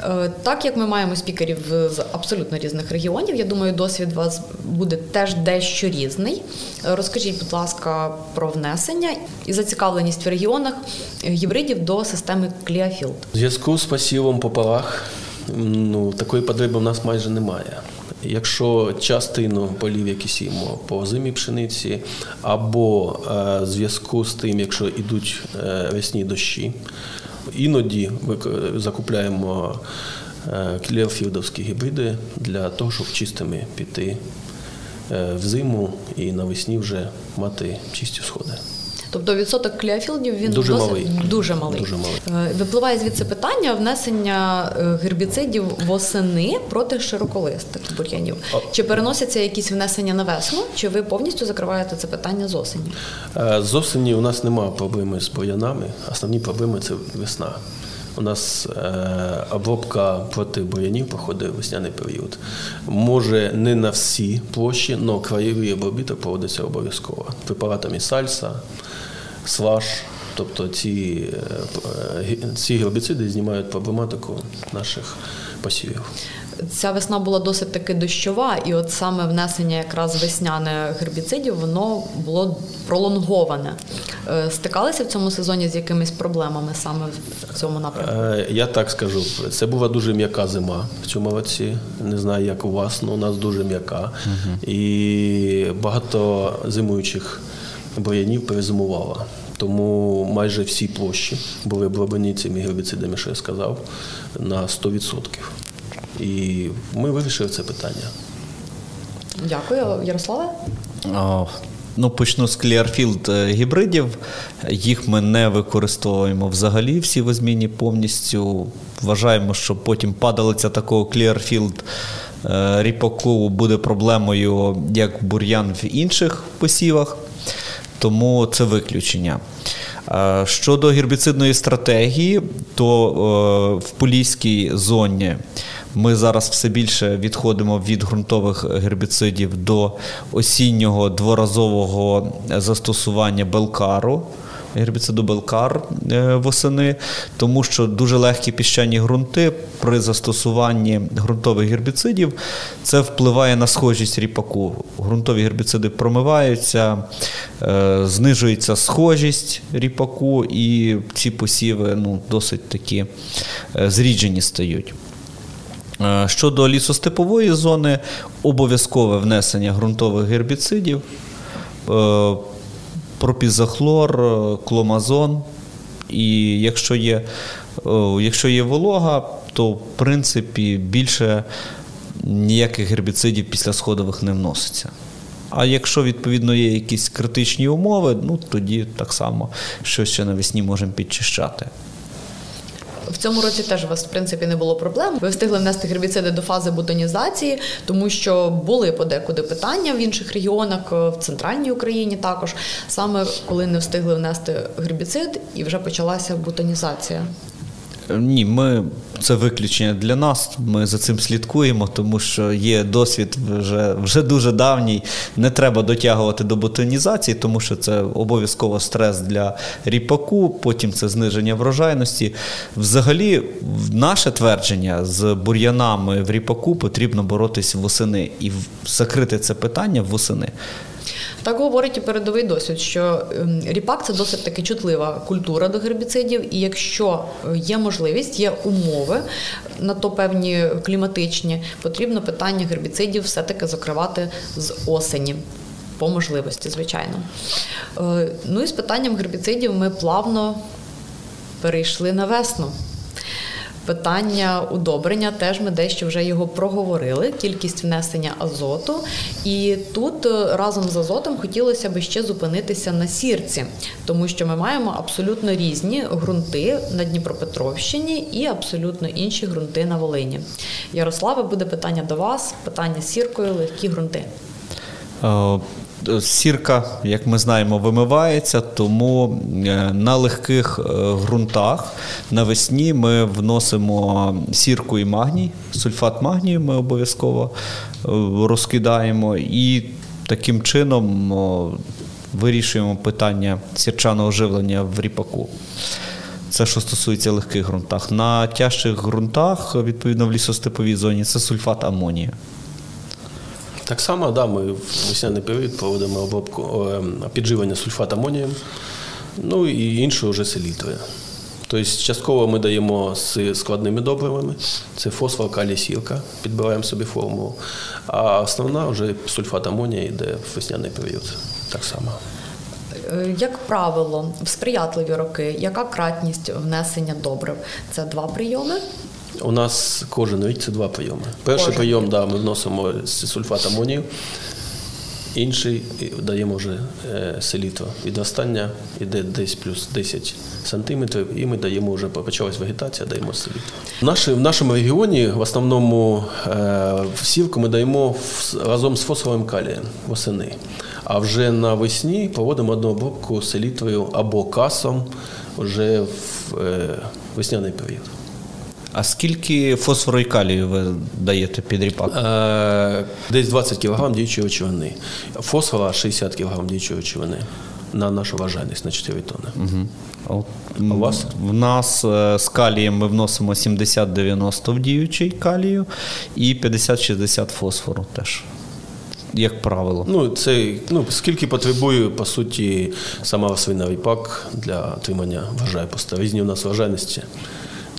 Е, Так як ми маємо спікерів з абсолютно різних регіонів, я думаю, досвід вас буде теж дещо різний. Е, Розкажіть, будь ласка, про внесення і зацікавленість в регіонах гібридів до системи. В зв'язку з посівом по полах ну, такої потреби в нас майже немає. Якщо частину полів, які сіємо по озимій пшениці, або е, в зв'язку з тим, якщо йдуть весні дощі, іноді ми закупляємо е, кліофілдовські гібриди для того, щоб чистими піти е, в зиму і навесні вже мати чисті сходи. Тобто відсоток кліафілдів він Дуже досить малий. дуже малий. Дуже малий. Е, Випливає звідси питання внесення е, гербіцидів восени проти широколистих бур'янів. Чи переносяться якісь внесення на весну, чи ви повністю закриваєте це питання з осені? Е, З осені у нас немає проблеми з бур'янами. Основні проблеми це весна. У нас е, обробка проти бур'янів проходить весняний період. Може не на всі площі, але краєвий обробіток проводиться обов'язково. Препаратами сальса, сваж, Тобто ці, е, ці гербіциди знімають проблематику наших посівів. Ця весна була досить таки дощова, і от саме внесення якраз весняних гербіцидів воно було пролонговане. Е, стикалися в цьому сезоні з якимись проблемами саме в цьому напрямку? Е, я так скажу, це була дуже м'яка зима в цьому році. Не знаю, як у вас, але у нас дуже м'яка. Угу. І багато зимуючих бур'янів перезимувало. Тому майже всі площі були оброблені цими гербіцидами, що я сказав, на 100%. І ми вирішили це питання. Дякую, Ярославе. Ну, почну з Clearfield е, гібридів. Їх ми не використовуємо взагалі всі возмінні повністю. Вважаємо, що потім падалиця такого Clearfield е, ріпаку буде проблемою як бур'ян в інших посівах, тому це виключення. Щодо гербіцидної стратегії, то е, в поліській зоні ми зараз все більше відходимо від ґрунтових гербіцидів до осіннього дворазового застосування белкару. Гербіциду Белкар восени, тому що дуже легкі піщані ґрунти при застосуванні ґрунтових гербіцидів це впливає на схожість ріпаку. Ґрунтові гербіциди промиваються, е, знижується схожість ріпаку, і ці посіви ну, досить такі е, зріджені стають. Е, щодо лісостепової зони, обов'язкове внесення ґрунтових гербіцидів, пропізохлор, е, кломазон. І якщо є якщо є волога, то в принципі більше ніяких гербіцидів після сходових не вноситься. А якщо відповідно є якісь критичні умови, ну тоді так само щось ще навесні можемо підчищати. В цьому році теж у вас в принципі не було проблем. Ви встигли внести гербіциди до фази бутонізації, тому що були подекуди питання в інших регіонах, в центральній Україні також саме коли не встигли внести гербіцид, і вже почалася бутонізація. Ні, ми це виключення для нас. Ми за цим слідкуємо, тому що є досвід вже вже дуже давній. Не треба дотягувати до ботанізації, тому що це обов'язково стрес для ріпаку, потім це зниження врожайності. Взагалі, наше твердження з бур'янами в ріпаку потрібно боротись восени і закрити це питання восени. Так говорить і передовий досвід, що ем, ріпак це досить таки чутлива культура до гербіцидів, і якщо е, є можливість, є умови на то певні кліматичні, потрібно питання гербіцидів все-таки закривати з осені. По можливості, звичайно. Е, ну і з питанням гербіцидів ми плавно перейшли на весну. Питання удобрення теж ми дещо вже його проговорили. Кількість внесення азоту. І тут е, разом з азотом хотілося б ще зупинитися на сірці, тому що ми маємо абсолютно різні ґрунти на Дніпропетровщині і абсолютно інші ґрунти на Волині. Ярославе, буде питання до вас: питання з сіркою, легкі ґрунти. Сірка, як ми знаємо, вимивається, тому е, на легких е, ґрунтах навесні ми вносимо сірку і магній, сульфат магнію ми обов'язково е, розкидаємо і таким чином вирішуємо питання сірчаного живлення в ріпаку. Це що стосується легких ґрунтах. На тяжчих ґрунтах, відповідно в лісостеповій зоні, це сульфат амонію. Так само, да, ми в весняний період проводимо обробку підживлення сульфат амонієм, ну і інше вже селітрою. Тобто, частково ми даємо з складними добривами, це фосфор, калій, сілка, підбираємо собі формулу. А основна вже сульфат амонія йде в весняний період. Так само. Е, як правило, в сприятливі роки, яка кратність внесення добрив? Це два прийоми? У нас кожен рік це два прийоми. Перший кожен. прийом да, ми вносимо сульфат амонію, інший даємо вже е, селітро. Відростання йде десь плюс 10 сантиметрів, і ми даємо вже почалась вегетація, даємо селітро. В, нашій, в нашому регіоні в основному е, в сівку ми даємо разом з фосфором калієм восени. А вже навесні проводимо одну обробку селітрою або касом вже в е, весняний період. А скільки фосфору і калію ви даєте під ріпак? Е, десь 20 кг діючої речовини. Фосфора 60 кг діючої речовини. на нашу вважальність на 4 тонни. От, А у вас? В нас е, з калієм ми вносимо 70-90 в діючий калію і 50-60 фосфору теж, як правило. Ну, це ну, скільки потребує, по суті, сама рослина ріпак для отримання врожаю поста. Різні у нас врожайності.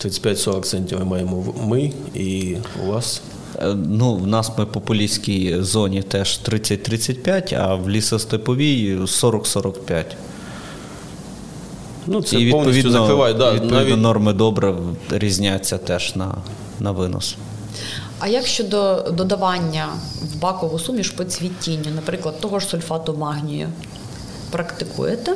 35-40 центів ми маємо ми і у вас. Е, Ну, в нас ми по поліській зоні теж 30-35, а в лісостеповій 40-45. Ну, це і повністю відповідно, закриває. Да, відповідно навіть, норми добре різняться теж на, на винос. А як щодо додавання в бакову суміш по цвітінню, наприклад, того ж сульфату магнію, практикуєте?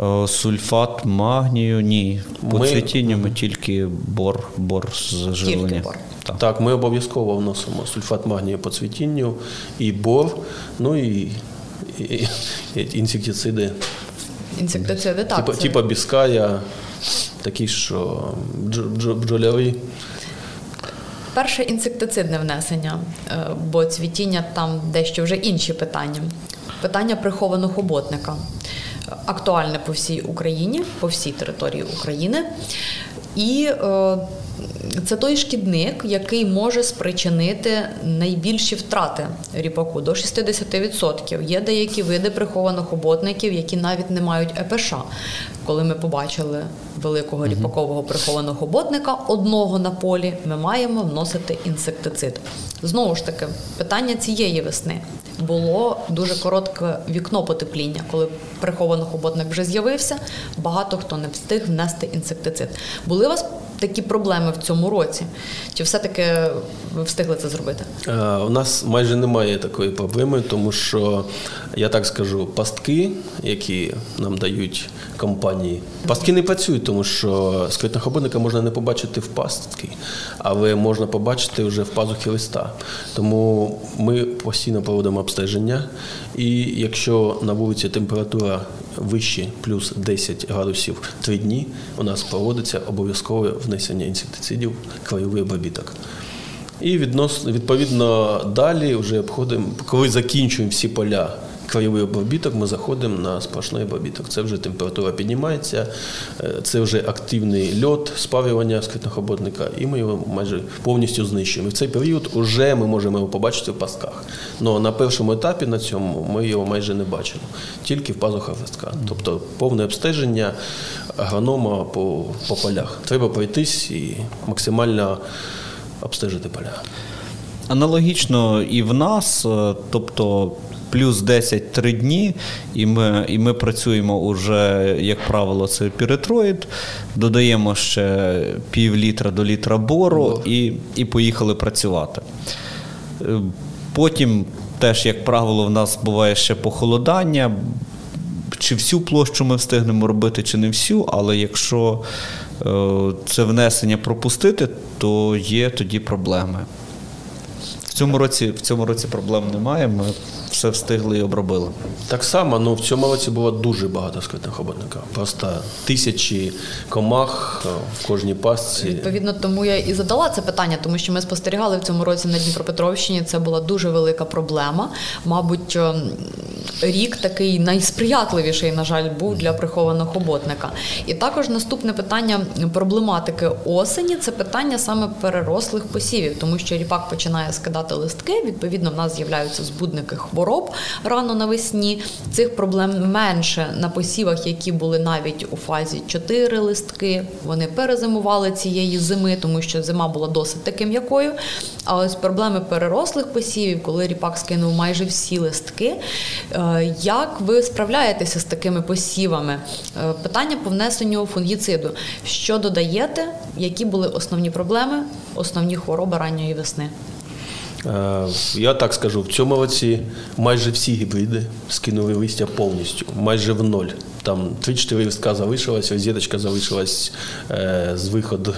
Е, Сульфат магнію ні. По Ми- цвітінню ми тільки бор, бор з живлення. бор. Так. Так, ми обов'язково вносимо сульфат магнію по цвітінню і бор, ну і, і, і інсектициди, Інсектициди так. типа, це- типа біская, такі, що бджо- бджо- бджолярі. Перше інсектицидне внесення, е, бо цвітіння там дещо вже інші питання. Питання прихованого хоботника. Актуальне по всій Україні, по всій території України. І е, це той шкідник, який може спричинити найбільші втрати ріпаку до 60%. Є деякі види прихованих хоботників, які навіть не мають ЕПШ. Коли ми побачили великого ріпакового прихованого хоботника одного на полі, ми маємо вносити інсектицид. Знову ж таки, питання цієї весни було дуже коротке вікно потепління, коли прихований хоботник вже з'явився. Багато хто не встиг внести інсектицид. Були вас такі проблеми в цьому році? Чи все-таки ви встигли це зробити? Е, У нас майже немає такої проблеми, тому що я так скажу, пастки, які нам дають компанії, пастки не працюють, тому що скритного хабинника можна не побачити в пастки, але можна побачити вже в пазухі листа. Тому ми постійно проводимо обстеження, і якщо на вулиці температура вище плюс 10 градусів 3 дні, у нас проводиться обов'язкове внесення інсектицидів краєвий обробіток. І відносно, відповідно далі вже обходимо, коли закінчуємо всі поля краєвий обробіток, ми заходимо на сплошний обробіток. Це вже температура піднімається, е, це вже активний льот, спарювання скритного оборотника, і ми його майже повністю знищуємо. І в цей період вже ми можемо його побачити в пасках. Але на першому етапі на цьому ми його майже не бачимо, тільки в пазухах листка. Тобто повне обстеження агронома по, по полях. Треба пройтись і максимально обстежити поля. Аналогічно і в нас, е, тобто плюс 10 три дні, і ми, і ми працюємо уже, як правило, це піретроїд, додаємо ще пів літра до літра бору і, і поїхали працювати. Е, Потім теж, як правило, в нас буває ще похолодання. Чи всю площу ми встигнемо робити, чи не всю, але якщо е, це внесення пропустити, то є тоді проблеми. В цьому році, в цьому році проблем немає. Ми все встигли і обробили. Так само, ну в цьому році було дуже багато скритних охотників. Просто тисячі комах е, в кожній пастці. Відповідно, тому я і задала це питання, тому що ми спостерігали в цьому році на Дніпропетровщині. Це була дуже велика проблема. Мабуть, ем, рік такий найсприятливіший, на жаль, був для прихованого хоботника. І також наступне питання проблематики осені це питання саме перерослих посівів, тому що ріпак починає скидати листки. Відповідно, в нас з'являються збудники хвороб рано навесні. Цих проблем менше на посівах, які були навіть у фазі 4 листки. Вони перезимували цієї зими, тому що зима була досить таки м'якою. А ось проблеми перерослих посівів, коли ріпак скинув майже всі листки. Е, Як ви справляєтеся з такими посівами? Е, Питання по внесенню фунгіциду. Що додаєте? Які були основні проблеми, основні хвороби ранньої весни? Е, Я так скажу, в цьому році майже всі гібриди скинули листя повністю, майже в ноль. Там 3-4 листка залишилась е, з виходу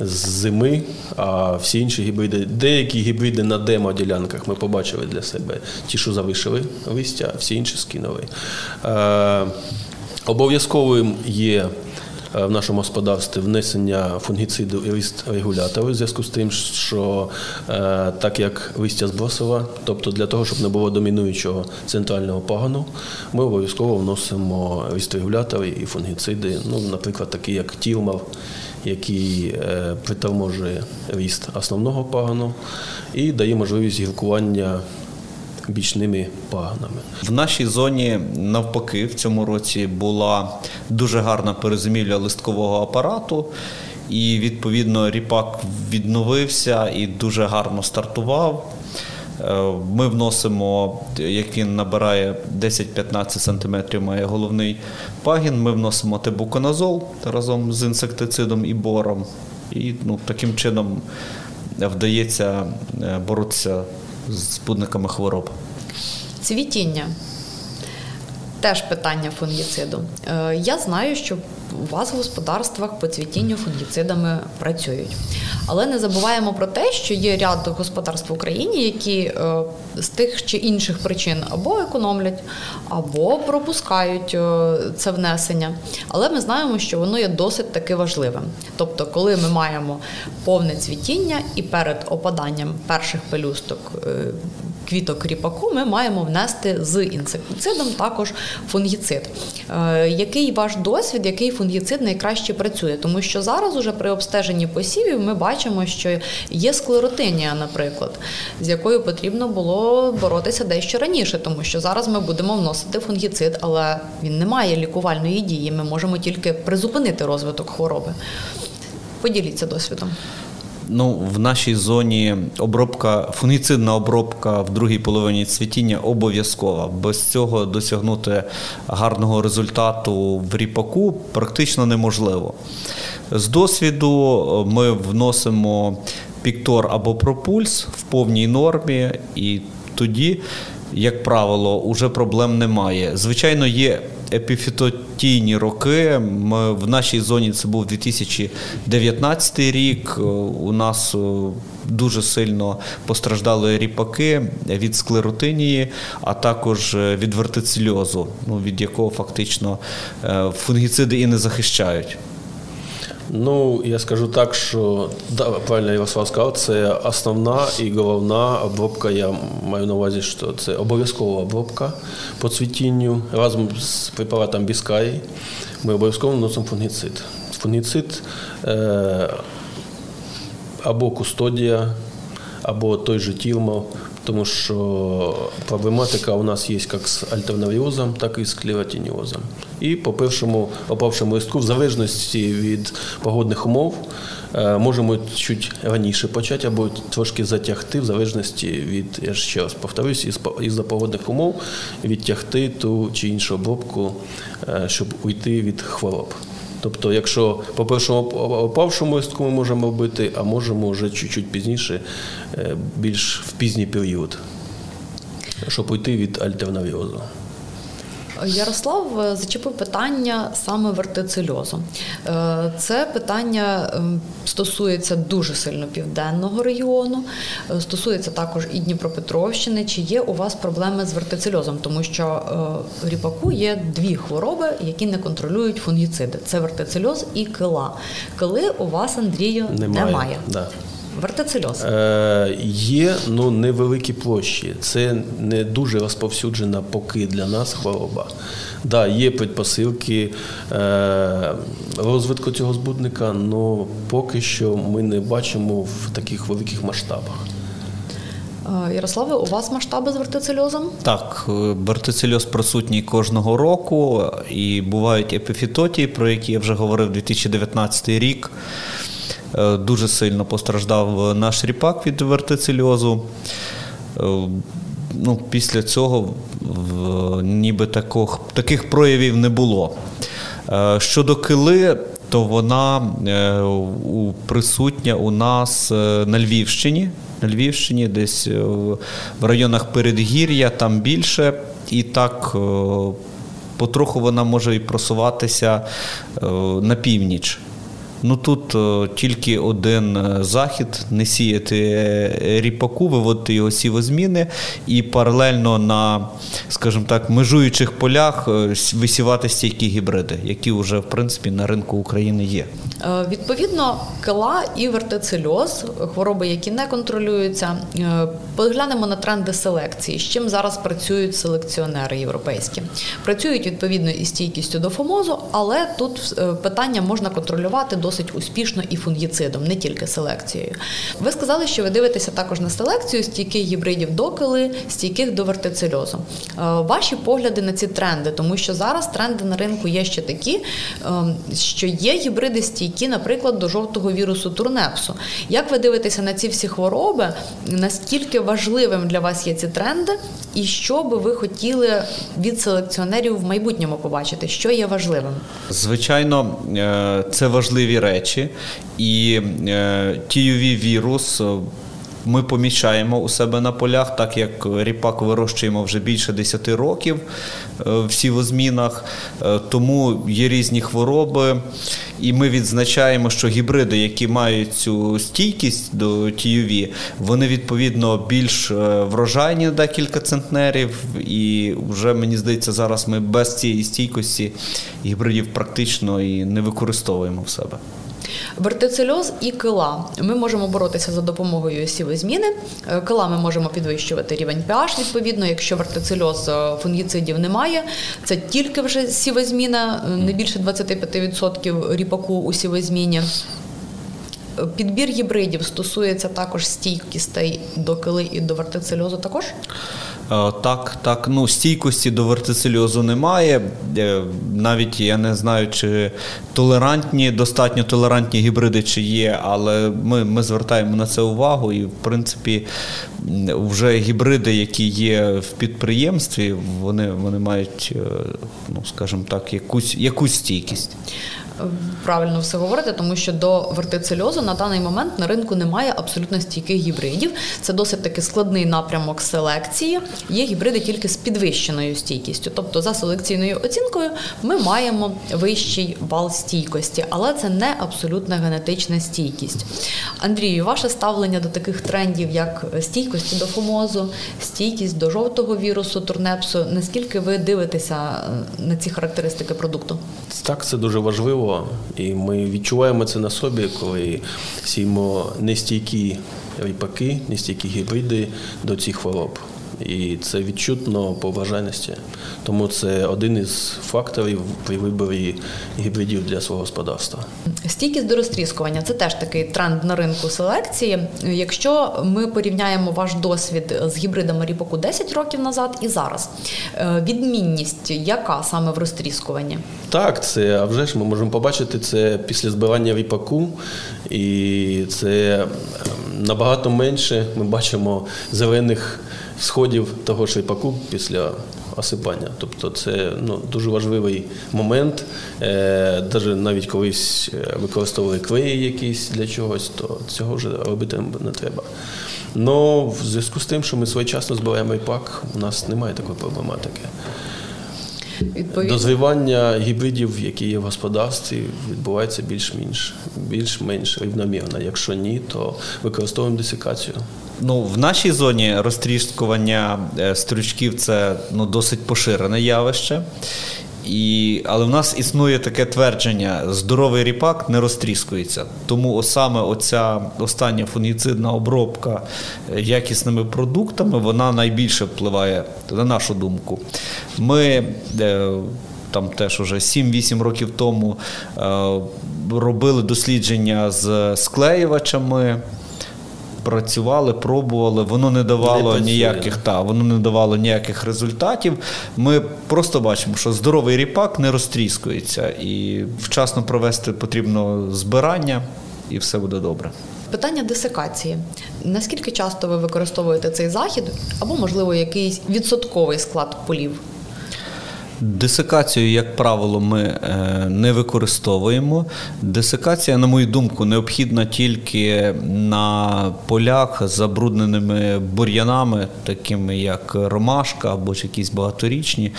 з зими, а всі інші гібриди, деякі гібриди на демо-ділянках ми побачили для себе. Ті, що залишили листя, всі інші скинули. Е, Обов'язковим є в нашому господарстві внесення фунгіциду і лист регулятору в зв'язку з тим, що так як листя збросила, тобто для того, щоб не було домінуючого центрального пагану, ми обов'язково вносимо лист регулятори і фунгіциди, ну, наприклад, такі як тілмав, який приторможує ріст основного пагану і дає можливість гілкування бічними пагнами. В нашій зоні навпаки в цьому році була дуже гарна перезимівля листкового апарату. І відповідно ріпак відновився і дуже гарно стартував. Е, ми вносимо, як він набирає 10-15 см, має головний пагін. Ми вносимо тебуконазол разом з інсектицидом і бором. І ну, таким чином вдається е, боротися з спутниками хвороб. Цвітіння. Теж питання фунгіциду. Е, я знаю, що у вас в господарствах по цвітінню фунгіцидами працюють. Але не забуваємо про те, що є ряд господарств в Україні, які е, з тих чи інших причин або економлять, або пропускають е, це внесення. Але ми знаємо, що воно є досить таки важливим. Тобто, коли ми маємо повне цвітіння і перед опаданням перших пелюсток квіток ріпаку ми маємо внести з інсектицидом також фунгіцид. Е, який ваш досвід, який фунгіцид найкраще працює? Тому що зараз, уже при обстеженні посівів, ми бачимо, що є склеротинія, наприклад, з якою потрібно було боротися дещо раніше, тому що зараз ми будемо вносити фунгіцид, але він не має лікувальної дії. Ми можемо тільки призупинити розвиток хвороби. Поділіться досвідом. Ну, в нашій зоні обробка, фунгіцидна обробка в другій половині цвітіння обов'язкова. Без цього досягнути гарного результату в ріпаку практично неможливо. З досвіду е, ми вносимо піктор або пропульс в повній нормі, і тоді, як правило, уже проблем немає. Звичайно, є епіфітотійні роки. Ми в нашій зоні це був 2019 рік. У нас е, дуже сильно постраждали ріпаки від склеротинії, а також е, від вертицильозу, ну, від якого фактично е, фунгіциди і не захищають. Ну, я скажу так, що да, правильно Ярослав сказав, це основна і головна обробка. Я маю на увазі, що це обов'язкова обробка по цвітінню разом з препаратом Біскай. Ми обов'язково вносимо фунгіцид. Фунгіцид е, або кустодія, або той же тілмо тому що проблематика у нас є як з альтернаріозом, так і з клеротиніозом. І по першому опавшому листку, в залежності від погодних умов, е, можемо чуть раніше почати або трошки затягти, в залежності від, я ще раз повторюсь, із за погодних умов відтягти ту чи іншу обробку, е, щоб уйти від хвороб. Тобто, якщо по першому опавшому листку ми можемо робити, а можемо вже чуть-чуть пізніше, е, більш в пізній період, щоб уйти від альтернаріозу. Ярослав е, зачепив питання саме вертицильозу. Е, це питання ем, стосується дуже сильно південного регіону, е, стосується також і Дніпропетровщини. Чи є у вас проблеми з вертицильозом? Тому що в ріпаку є дві хвороби, які не контролюють фунгіциди: це вертицильоз і кила. Кили у вас, Андрію, немає. немає. Да. Вертицельоз? Е, Є ну, невеликі площі. Це не дуже розповсюджена поки для нас хвороба. Да, Є предпосилки е, розвитку цього збудника, але поки що ми не бачимо в таких великих масштабах. Е, Ярославе, у вас масштаби з вертицельозом? Так, е, вертицельоз присутній кожного року, і бувають епіфітотії, про які я вже говорив 2019 рік. Е, дуже сильно постраждав наш ріпак від вертицельозу. Е, ну, Після цього ніби таких, таких проявів не було. Е, щодо кили, то вона присутня у нас на Львівщині. На Львівщині, десь в районах передгір'я, там більше. І так потроху вона може і просуватися на північ. Ну тут е, тільки один е, захід не сіяти е, ріпаку, виводити його сівозміни і паралельно на, скажімо так, межуючих полях висівати стійкі гібриди, які вже в принципі на ринку України є. Відповідно, кила і вертицельоз, хвороби, які не контролюються. Поглянемо на тренди селекції, з чим зараз працюють селекціонери європейські. Працюють відповідно із стійкістю до фомозу, але тут питання можна контролювати досить успішно і фунгіцидом, не тільки селекцією. Ви сказали, що ви дивитеся також на селекцію стійких гібридів до кили, стійких до вертицельозу. Е, Ваші погляди на ці тренди, тому що зараз тренди на ринку є ще такі, ем, що є гібриди стійкі, наприклад, до жовтого вірусу турнепсу. Як ви дивитеся на ці всі хвороби? Наскільки важливим для вас є ці тренди, і що би ви хотіли від селекціонерів в майбутньому побачити? Що є важливим? Звичайно, е, це важливі речі, і е, тіюві вірус. е, Ми помічаємо у себе на полях, так як ріпак вирощуємо вже більше 10 років е, в сівозмінах, Е, тому є різні хвороби, і ми відзначаємо, що гібриди, які мають цю стійкість до тіюві, вони відповідно більш е, врожайні на декілька центнерів, і вже мені здається, зараз ми без цієї стійкості гібридів практично і не використовуємо в себе. Вертицельоз і кила. Ми можемо боротися за допомогою сівозміни. Е, Кила ми можемо підвищувати рівень pH, відповідно, якщо вертицельоз е, фунгіцидів немає, це тільки вже сівозміна, е, не більше 25% ріпаку у сівозміні. Підбір гібридів стосується також стійкістей до кили і до вертицельозу також. Е, Так, так, ну стійкості до вертицельозу немає. Е, Навіть я не знаю, чи толерантні, достатньо толерантні гібриди чи є, але ми, ми звертаємо на це увагу. І, в принципі, вже гібриди, які є в підприємстві, вони, вони мають, е, ну скажімо так, якусь, якусь стійкість. Правильно все говорите, тому що до вертицельозу на даний момент на ринку немає абсолютно стійких гібридів. Це досить таки складний напрямок селекції. Є гібриди тільки з підвищеною стійкістю. Тобто, за селекційною оцінкою ми маємо вищий бал стійкості, але це не абсолютна генетична стійкість. Андрію, ваше ставлення до таких трендів, як стійкості до фомозу, стійкість до жовтого вірусу, турнепсу. Наскільки ви дивитеся е, на ці характеристики продукту? Так, це дуже важливо, і ми відчуваємо це на собі, коли сіємо нестійкі ріпаки, нестійкі гібриди до цих хвороб. І це відчутно по вражайності. Тому це один із факторів при виборі гібридів для свого господарства. Стійкість до розтріскування це теж такий тренд на ринку селекції. Якщо ми порівняємо ваш досвід з гібридами ріпаку 10 років назад і зараз, е, відмінність яка саме в розтріскуванні? Так, це а вже ж ми можемо побачити це після збивання ріпаку, і це ем, набагато менше ми бачимо зелених сходів того ж ріпаку після осипання. Тобто це ну, дуже важливий момент. Е, навіть колись е, використовували клеї якісь для чогось, то цього вже робити не треба. Но в зв'язку з тим, що ми своєчасно збираємо ріпак, у нас немає такої проблематики. Відповідно, Дозрівання гібридів, які є в господарстві, відбувається більш-менш більш-менш рівномірно. Якщо ні, то використовуємо десикацію. Ну, в нашій зоні розтріскування е, стрючків це ну, досить поширене явище. І, але в нас існує таке твердження: здоровий ріпак не розтріскується. Тому саме оця остання фунгіцидна обробка е, якісними продуктами вона найбільше впливає на нашу думку. Ми е, там теж уже 7-8 років тому робили дослідження з склеювачами працювали, пробували, воно не давало працює, ніяких та воно не давало ніяких результатів. Ми просто бачимо, що здоровий ріпак не розтріскується, і вчасно провести потрібно збирання, і все буде добре. питання десикації. Наскільки часто ви використовуєте цей захід, або можливо якийсь відсотковий склад полів? Десикацію, як правило, ми е, не використовуємо. Десикація, на мою думку, необхідна тільки на полях з забрудненими бур'янами, такими як ромашка або ж якісь багаторічні.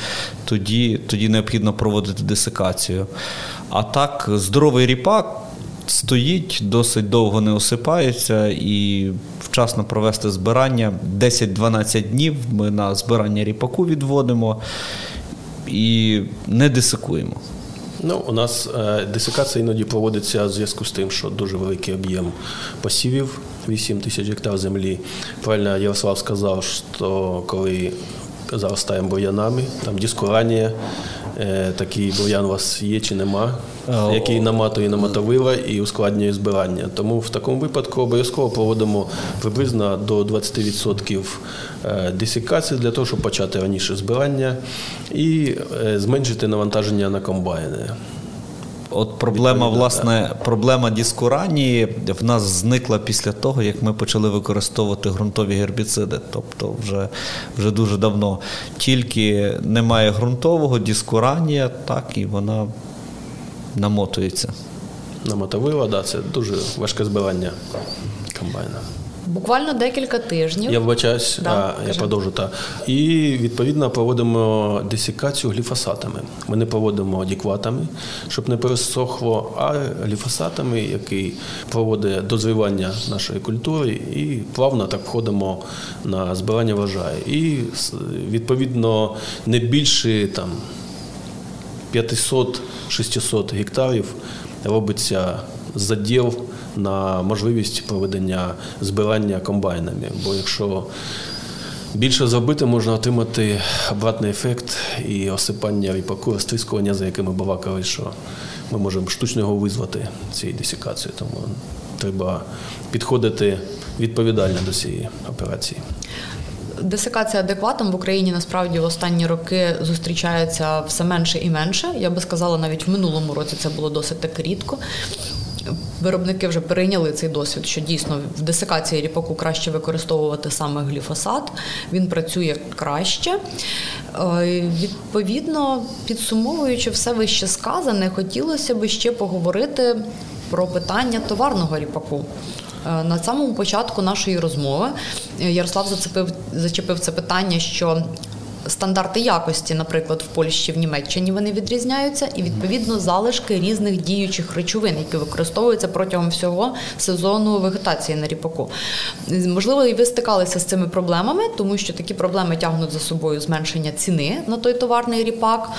Тоді, тоді необхідно проводити десикацію. А так, здоровий ріпак. стоїть, досить довго не осипається і вчасно провести збирання. 10-12 днів ми на збирання ріпаку відводимо і не дисикуємо. Ну, у нас е, десикація іноді проводиться в зв'язку з тим, що дуже великий об'єм посівів, 8 тисяч гектар землі. Правильно Ярослав сказав, що коли заростаємо бур'янами, там дискуранія, е, такий бур'ян у вас є чи нема, Е, який наматує наматовила і ускладнює збирання. Тому в такому випадку обов'язково проводимо приблизно до 20% десікації для того, щоб почати раніше збирання і е, зменшити навантаження на комбайни. От проблема, власне, проблема дискуранії в нас зникла після того, як ми почали використовувати ґрунтові гербіциди. Тобто вже, вже дуже давно. Тільки немає ґрунтового, дискуранія, так, і вона намотується. На мотовила, да, це дуже важке збирання комбайна. Буквально декілька тижнів. Я вибачаюсь, Да, а, я продовжу так. І відповідно проводимо десикацію гліфосатами. Ми не проводимо дікватами, щоб не пересохло, а гліфосатами, який проводить дозрівання нашої культури, і плавно так входимо на збирання врожаю. І відповідно не більше там 500-600 гектарів робиться заділ на можливість проведення збирання комбайнами. Бо якщо більше зробити, можна отримати обратний ефект і осипання ріпаку, розтріскування, за якими балакали, що ми можемо штучно його визвати цією десікацією. Тому треба підходити відповідально до цієї операції. Десикація адекватом в Україні насправді в останні роки зустрічається все менше і менше. Я би сказала, навіть в минулому році це було досить так рідко. Виробники вже перейняли цей досвід, що дійсно в десикації ріпаку краще використовувати саме гліфосат. Він працює краще. Е, Відповідно, підсумовуючи все вище сказане, хотілося б ще поговорити про питання товарного ріпаку. Е, На самому початку нашої розмови е, Ярослав зацепив, зачепив це питання, що стандарти якості, наприклад, в Польщі, в Німеччині вони відрізняються, і відповідно залишки різних діючих речовин, які використовуються протягом всього сезону вегетації на ріпаку. Можливо, і ви стикалися з цими проблемами, тому що такі проблеми тягнуть за собою зменшення ціни на той товарний ріпак.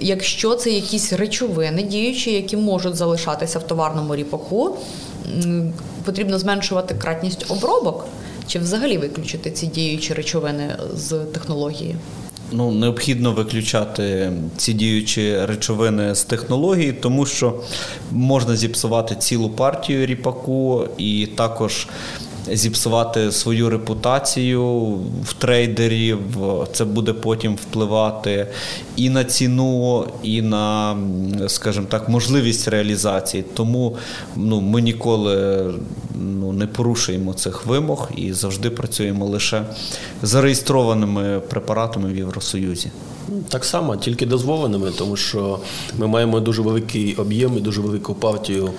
Якщо це якісь речовини діючі, які можуть залишатися в товарному ріпаку, потрібно зменшувати кратність обробок чи взагалі виключити ці діючі речовини з технології. Ну, необхідно виключати ці діючі речовини з технології, тому що можна зіпсувати цілу партію ріпаку і також зіпсувати свою репутацію в трейдерів. Це буде потім впливати і на ціну, і на, скажімо так, можливість реалізації. Тому ну, ми ніколи ну, не порушуємо цих вимог і завжди працюємо лише зареєстрованими препаратами в Євросоюзі. Так само, тільки дозволеними, тому що ми маємо дуже великий об'єм і дуже велику партію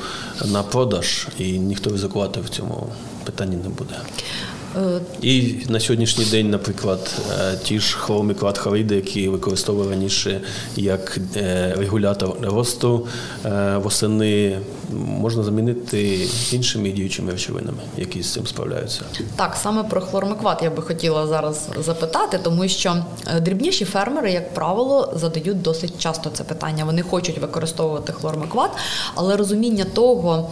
на продаж, і ніхто ризикувати в цьому питанні не буде. Е, І на сьогоднішній день, наприклад, е, ті ж хломіклад хлориди, які використовували раніше як е, регулятор росту восени, можна замінити іншими діючими речовинами, які з цим справляються. Так, саме про хлормикват я би хотіла зараз запитати, тому що е, дрібніші фермери, як правило, задають досить часто це питання. Вони хочуть використовувати хлормикват, але розуміння того,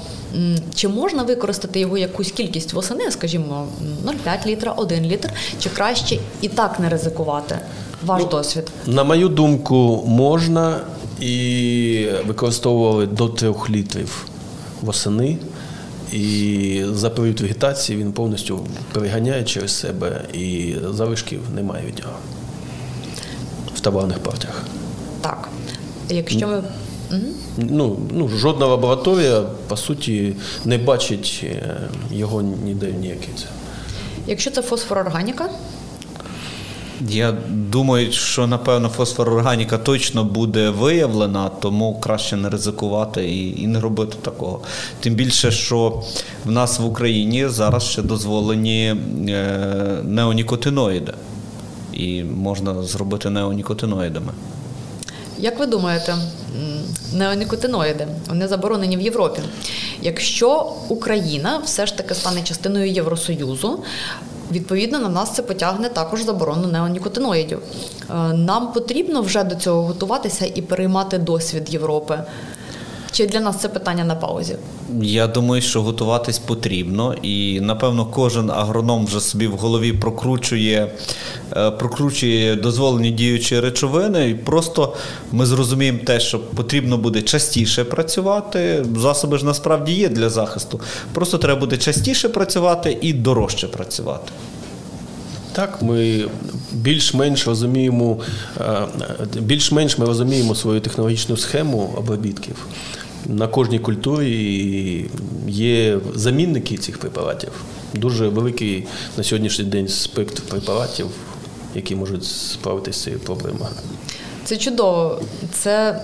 чи можна використати його якусь кількість восени, скажімо, 0,5 літра, 1 літр, чи краще і так не ризикувати. Ваш досвід. На мою думку, можна і використовували до трьох літрів восени. І за період вегетації він повністю переганяє через себе і залишків немає від нього в товарних партіях. Так. Якщо ми. Ну, ну, жодна лабораторія, по суті, не бачить е, його ніде ніякий. це. Якщо це фосфорорганіка, Я думаю, що напевно фосфорорганіка точно буде виявлена, тому краще не ризикувати і, і не робити такого. Тим більше, що в нас в Україні зараз ще дозволені е, неонікотиноїди, і можна зробити неонікотиноїдами. Як ви думаєте, неонікотиноїди вони заборонені в Європі? Якщо Україна все ж таки стане частиною Євросоюзу, відповідно на нас це потягне також заборону неонікотиноїдів. Е, Нам потрібно вже до цього готуватися і переймати досвід Європи. Чи для нас це питання на паузі? Я думаю, що готуватись потрібно, і напевно кожен агроном вже собі в голові прокручує, е, прокручує дозволені діючі речовини. І просто ми зрозуміємо те, що потрібно буде частіше працювати. Засоби ж насправді є для захисту. Просто треба буде частіше працювати і дорожче працювати. Так, ми більш-менш розуміємо, е, більш-менш ми розуміємо свою технологічну схему обробітків. На кожній культурі є замінники цих препаратів. Дуже великий на сьогоднішній день спектр препаратів, які можуть справитися з цією проблемою. Це чудово. Це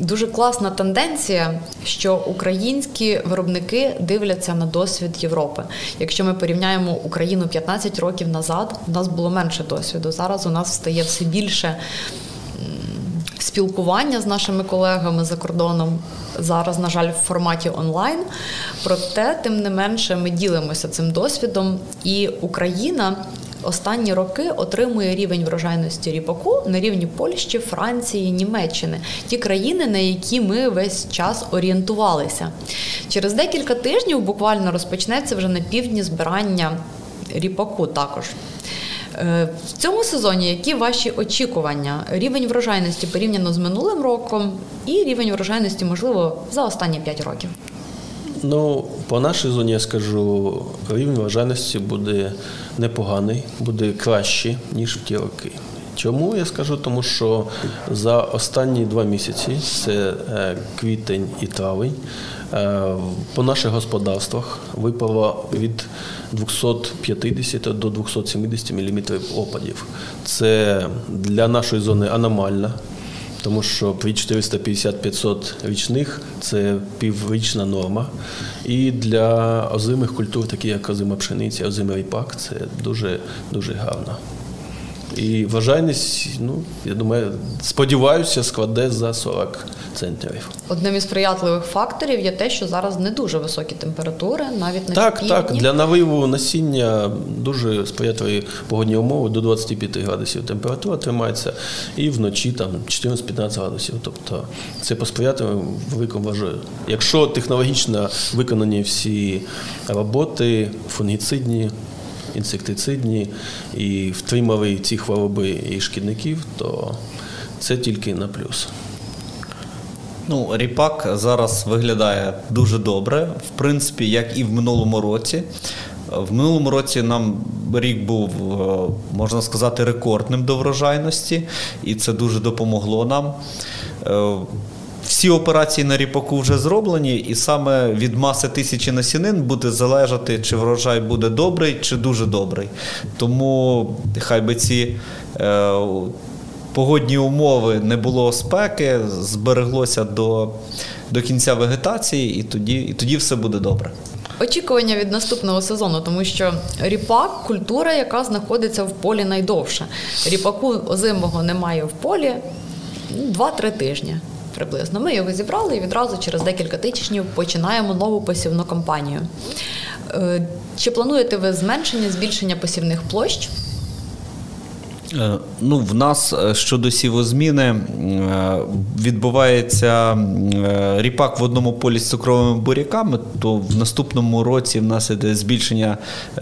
дуже класна тенденція, що українські виробники дивляться на досвід Європи. Якщо ми порівняємо Україну 15 років назад, у нас було менше досвіду. Зараз у нас стає все більше спілкування з нашими колегами за кордоном. Зараз, на жаль, в форматі онлайн. Проте, тим не менше, ми ділимося цим досвідом, і Україна останні роки отримує рівень врожайності ріпаку на рівні Польщі, Франції, Німеччини, ті країни, на які ми весь час орієнтувалися. Через декілька тижнів буквально розпочнеться вже на півдні збирання ріпаку також. Е, В цьому сезоні які ваші очікування? Рівень врожайності порівняно з минулим роком і рівень врожайності, можливо, за останні 5 років. Ну, по нашій зоні я скажу, рівень вважальності буде непоганий, буде краще, ніж в ті роки. Чому я скажу? Тому що за останні два місяці, це е, квітень і травень, по наших господарствах випало від 250 до 270 мм опадів. Це для нашої зони аномально. Тому що при 450-500 річних це піврічна норма. І для озимих культур, такі як озима пшениця, озимий ріпак, це дуже дуже гарно. І вважайність, ну, я думаю, сподіваюся, складе за 40 центнерів. Одним із сприятливих факторів є те, що зараз не дуже високі температури, навіть на Так, півдні. так. Для навиву насіння дуже сприятливі погодні умови до 25 градусів температура тримається, і вночі там 14-15 градусів. Тобто це посприяти великому вважаю. Якщо технологічно виконані всі роботи, фунгіцидні, інсектицидні і втримали ці хвороби і шкідників, то це тільки на плюс. Ну, ріпак зараз виглядає дуже добре, в принципі, як і в минулому році. В минулому році нам рік був, е, можна сказати, рекордним до врожайності, і це дуже допомогло нам. Всі операції на ріпаку вже зроблені, і саме від маси тисячі насінин буде залежати, чи врожай буде добрий, чи дуже добрий. Тому хай би ці е, погодні умови не було спеки, збереглося до, до кінця вегетації, і тоді, і тоді все буде добре. Очікування від наступного сезону, тому що ріпак культура, яка знаходиться в полі найдовше. Ріпаку озимого немає в полі ну, 2-3 тижні приблизно. Ми його зібрали і відразу через декілька тижнів починаємо нову посівну кампанію. Е, Чи плануєте ви зменшення, збільшення посівних площ? Е, Ну, в нас е, щодо сівозміни е, відбувається ріпак в одному полі з цукровими буряками, то в наступному році в нас іде збільшення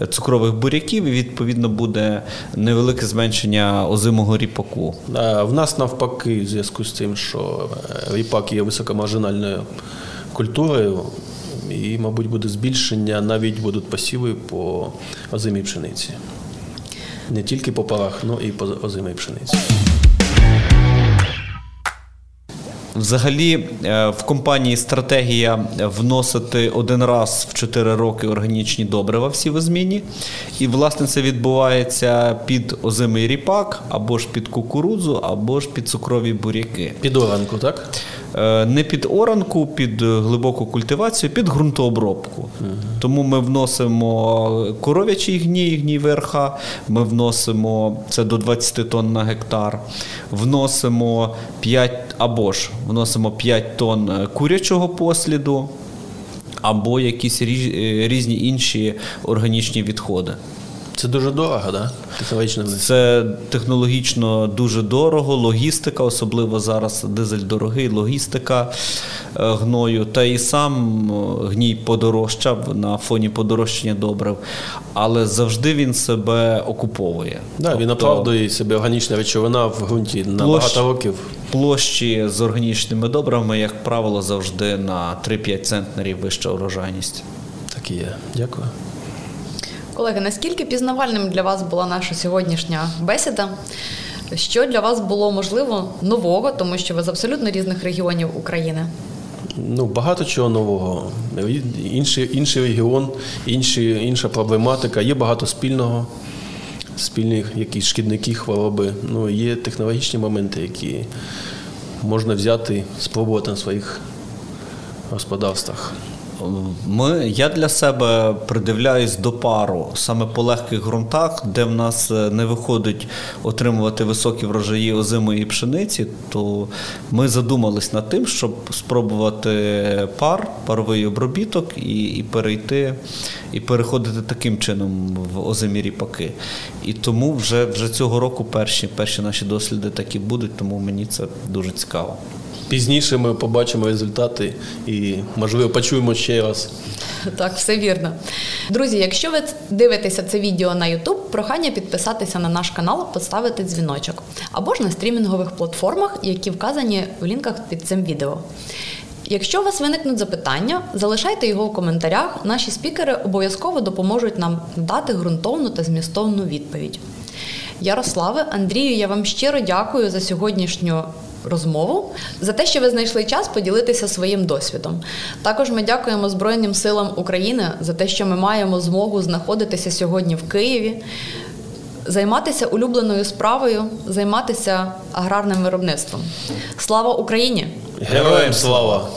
цукрових буряків, і відповідно буде невелике зменшення озимого ріпаку. В нас навпаки, в зв'язку з тим, що ріпак є високомаржинальною культурою, і, мабуть, буде збільшення, навіть будуть посіви по озимій пшениці. Не тільки по парах, але і по озимій пшениці. Взагалі, е, в компанії стратегія вносити один раз в 4 роки органічні добрива в сівозміні. І, власне, це відбувається під озимий ріпак, або ж під кукурудзу, або ж під цукрові буряки. Під оранку, так? Е, Не під оранку, під глибоку культивацію, під ґрунтообробку. Тому ми вносимо коров'ячий гній, гній ВРХ, ми вносимо це до 20 тонн на гектар, вносимо 5 або ж вносимо 5 тонн курячого посліду, або якісь е, різні інші органічні відходи. Це дуже дорого, да? Технологічно. Це технологічно дуже дорого, логістика, особливо зараз дизель дорогий, логістика е, гною. Та і сам е, гній подорожчав на фоні подорожчання добрив, але завжди він себе окуповує. Да, він Тобто оправдує себе органічна речовина в ґрунті на Площ- багато років. Площі з органічними добривами, як правило, завжди на 3-5 центнерів вища урожайність. Так і є. Дякую. Колеги, наскільки пізнавальним для вас була наша сьогоднішня бесіда? Що для вас було можливо нового, тому що ви з абсолютно різних регіонів України? Ну, багато чого нового. Інший, інший регіон, інші, інша проблематика. Є багато спільного, спільні якісь шкідники, хвороби. Ну, є технологічні моменти, які можна взяти, спробувати на своїх господарствах. Ми, я для себе придивляюсь до пару саме по легких ґрунтах, де в нас е, не виходить отримувати високі врожаї озимої пшениці, то ми задумались над тим, щоб спробувати пар, паровий обробіток і, і перейти, і переходити таким чином в озимі ріпаки. І тому вже, вже цього року перші, перші наші досліди такі будуть, тому мені це дуже цікаво. Пізніше ми побачимо результати і, можливо, почуємо ще раз. Так, все вірно. Друзі, якщо ви дивитеся це відео на YouTube, прохання підписатися на наш канал, поставити дзвіночок або ж на стрімінгових платформах, які вказані в лінках під цим відео. Якщо у вас виникнуть запитання, залишайте його у коментарях. Наші спікери обов'язково допоможуть нам дати ґрунтовну та змістовну відповідь. Ярославе, Андрію, я вам щиро дякую за сьогоднішню розмову, за те, що ви знайшли час поділитися своїм досвідом. Також ми дякуємо Збройним силам України за те, що ми маємо змогу знаходитися сьогодні в Києві, займатися улюбленою справою, займатися аграрним виробництвом. Слава Україні! Героям слава!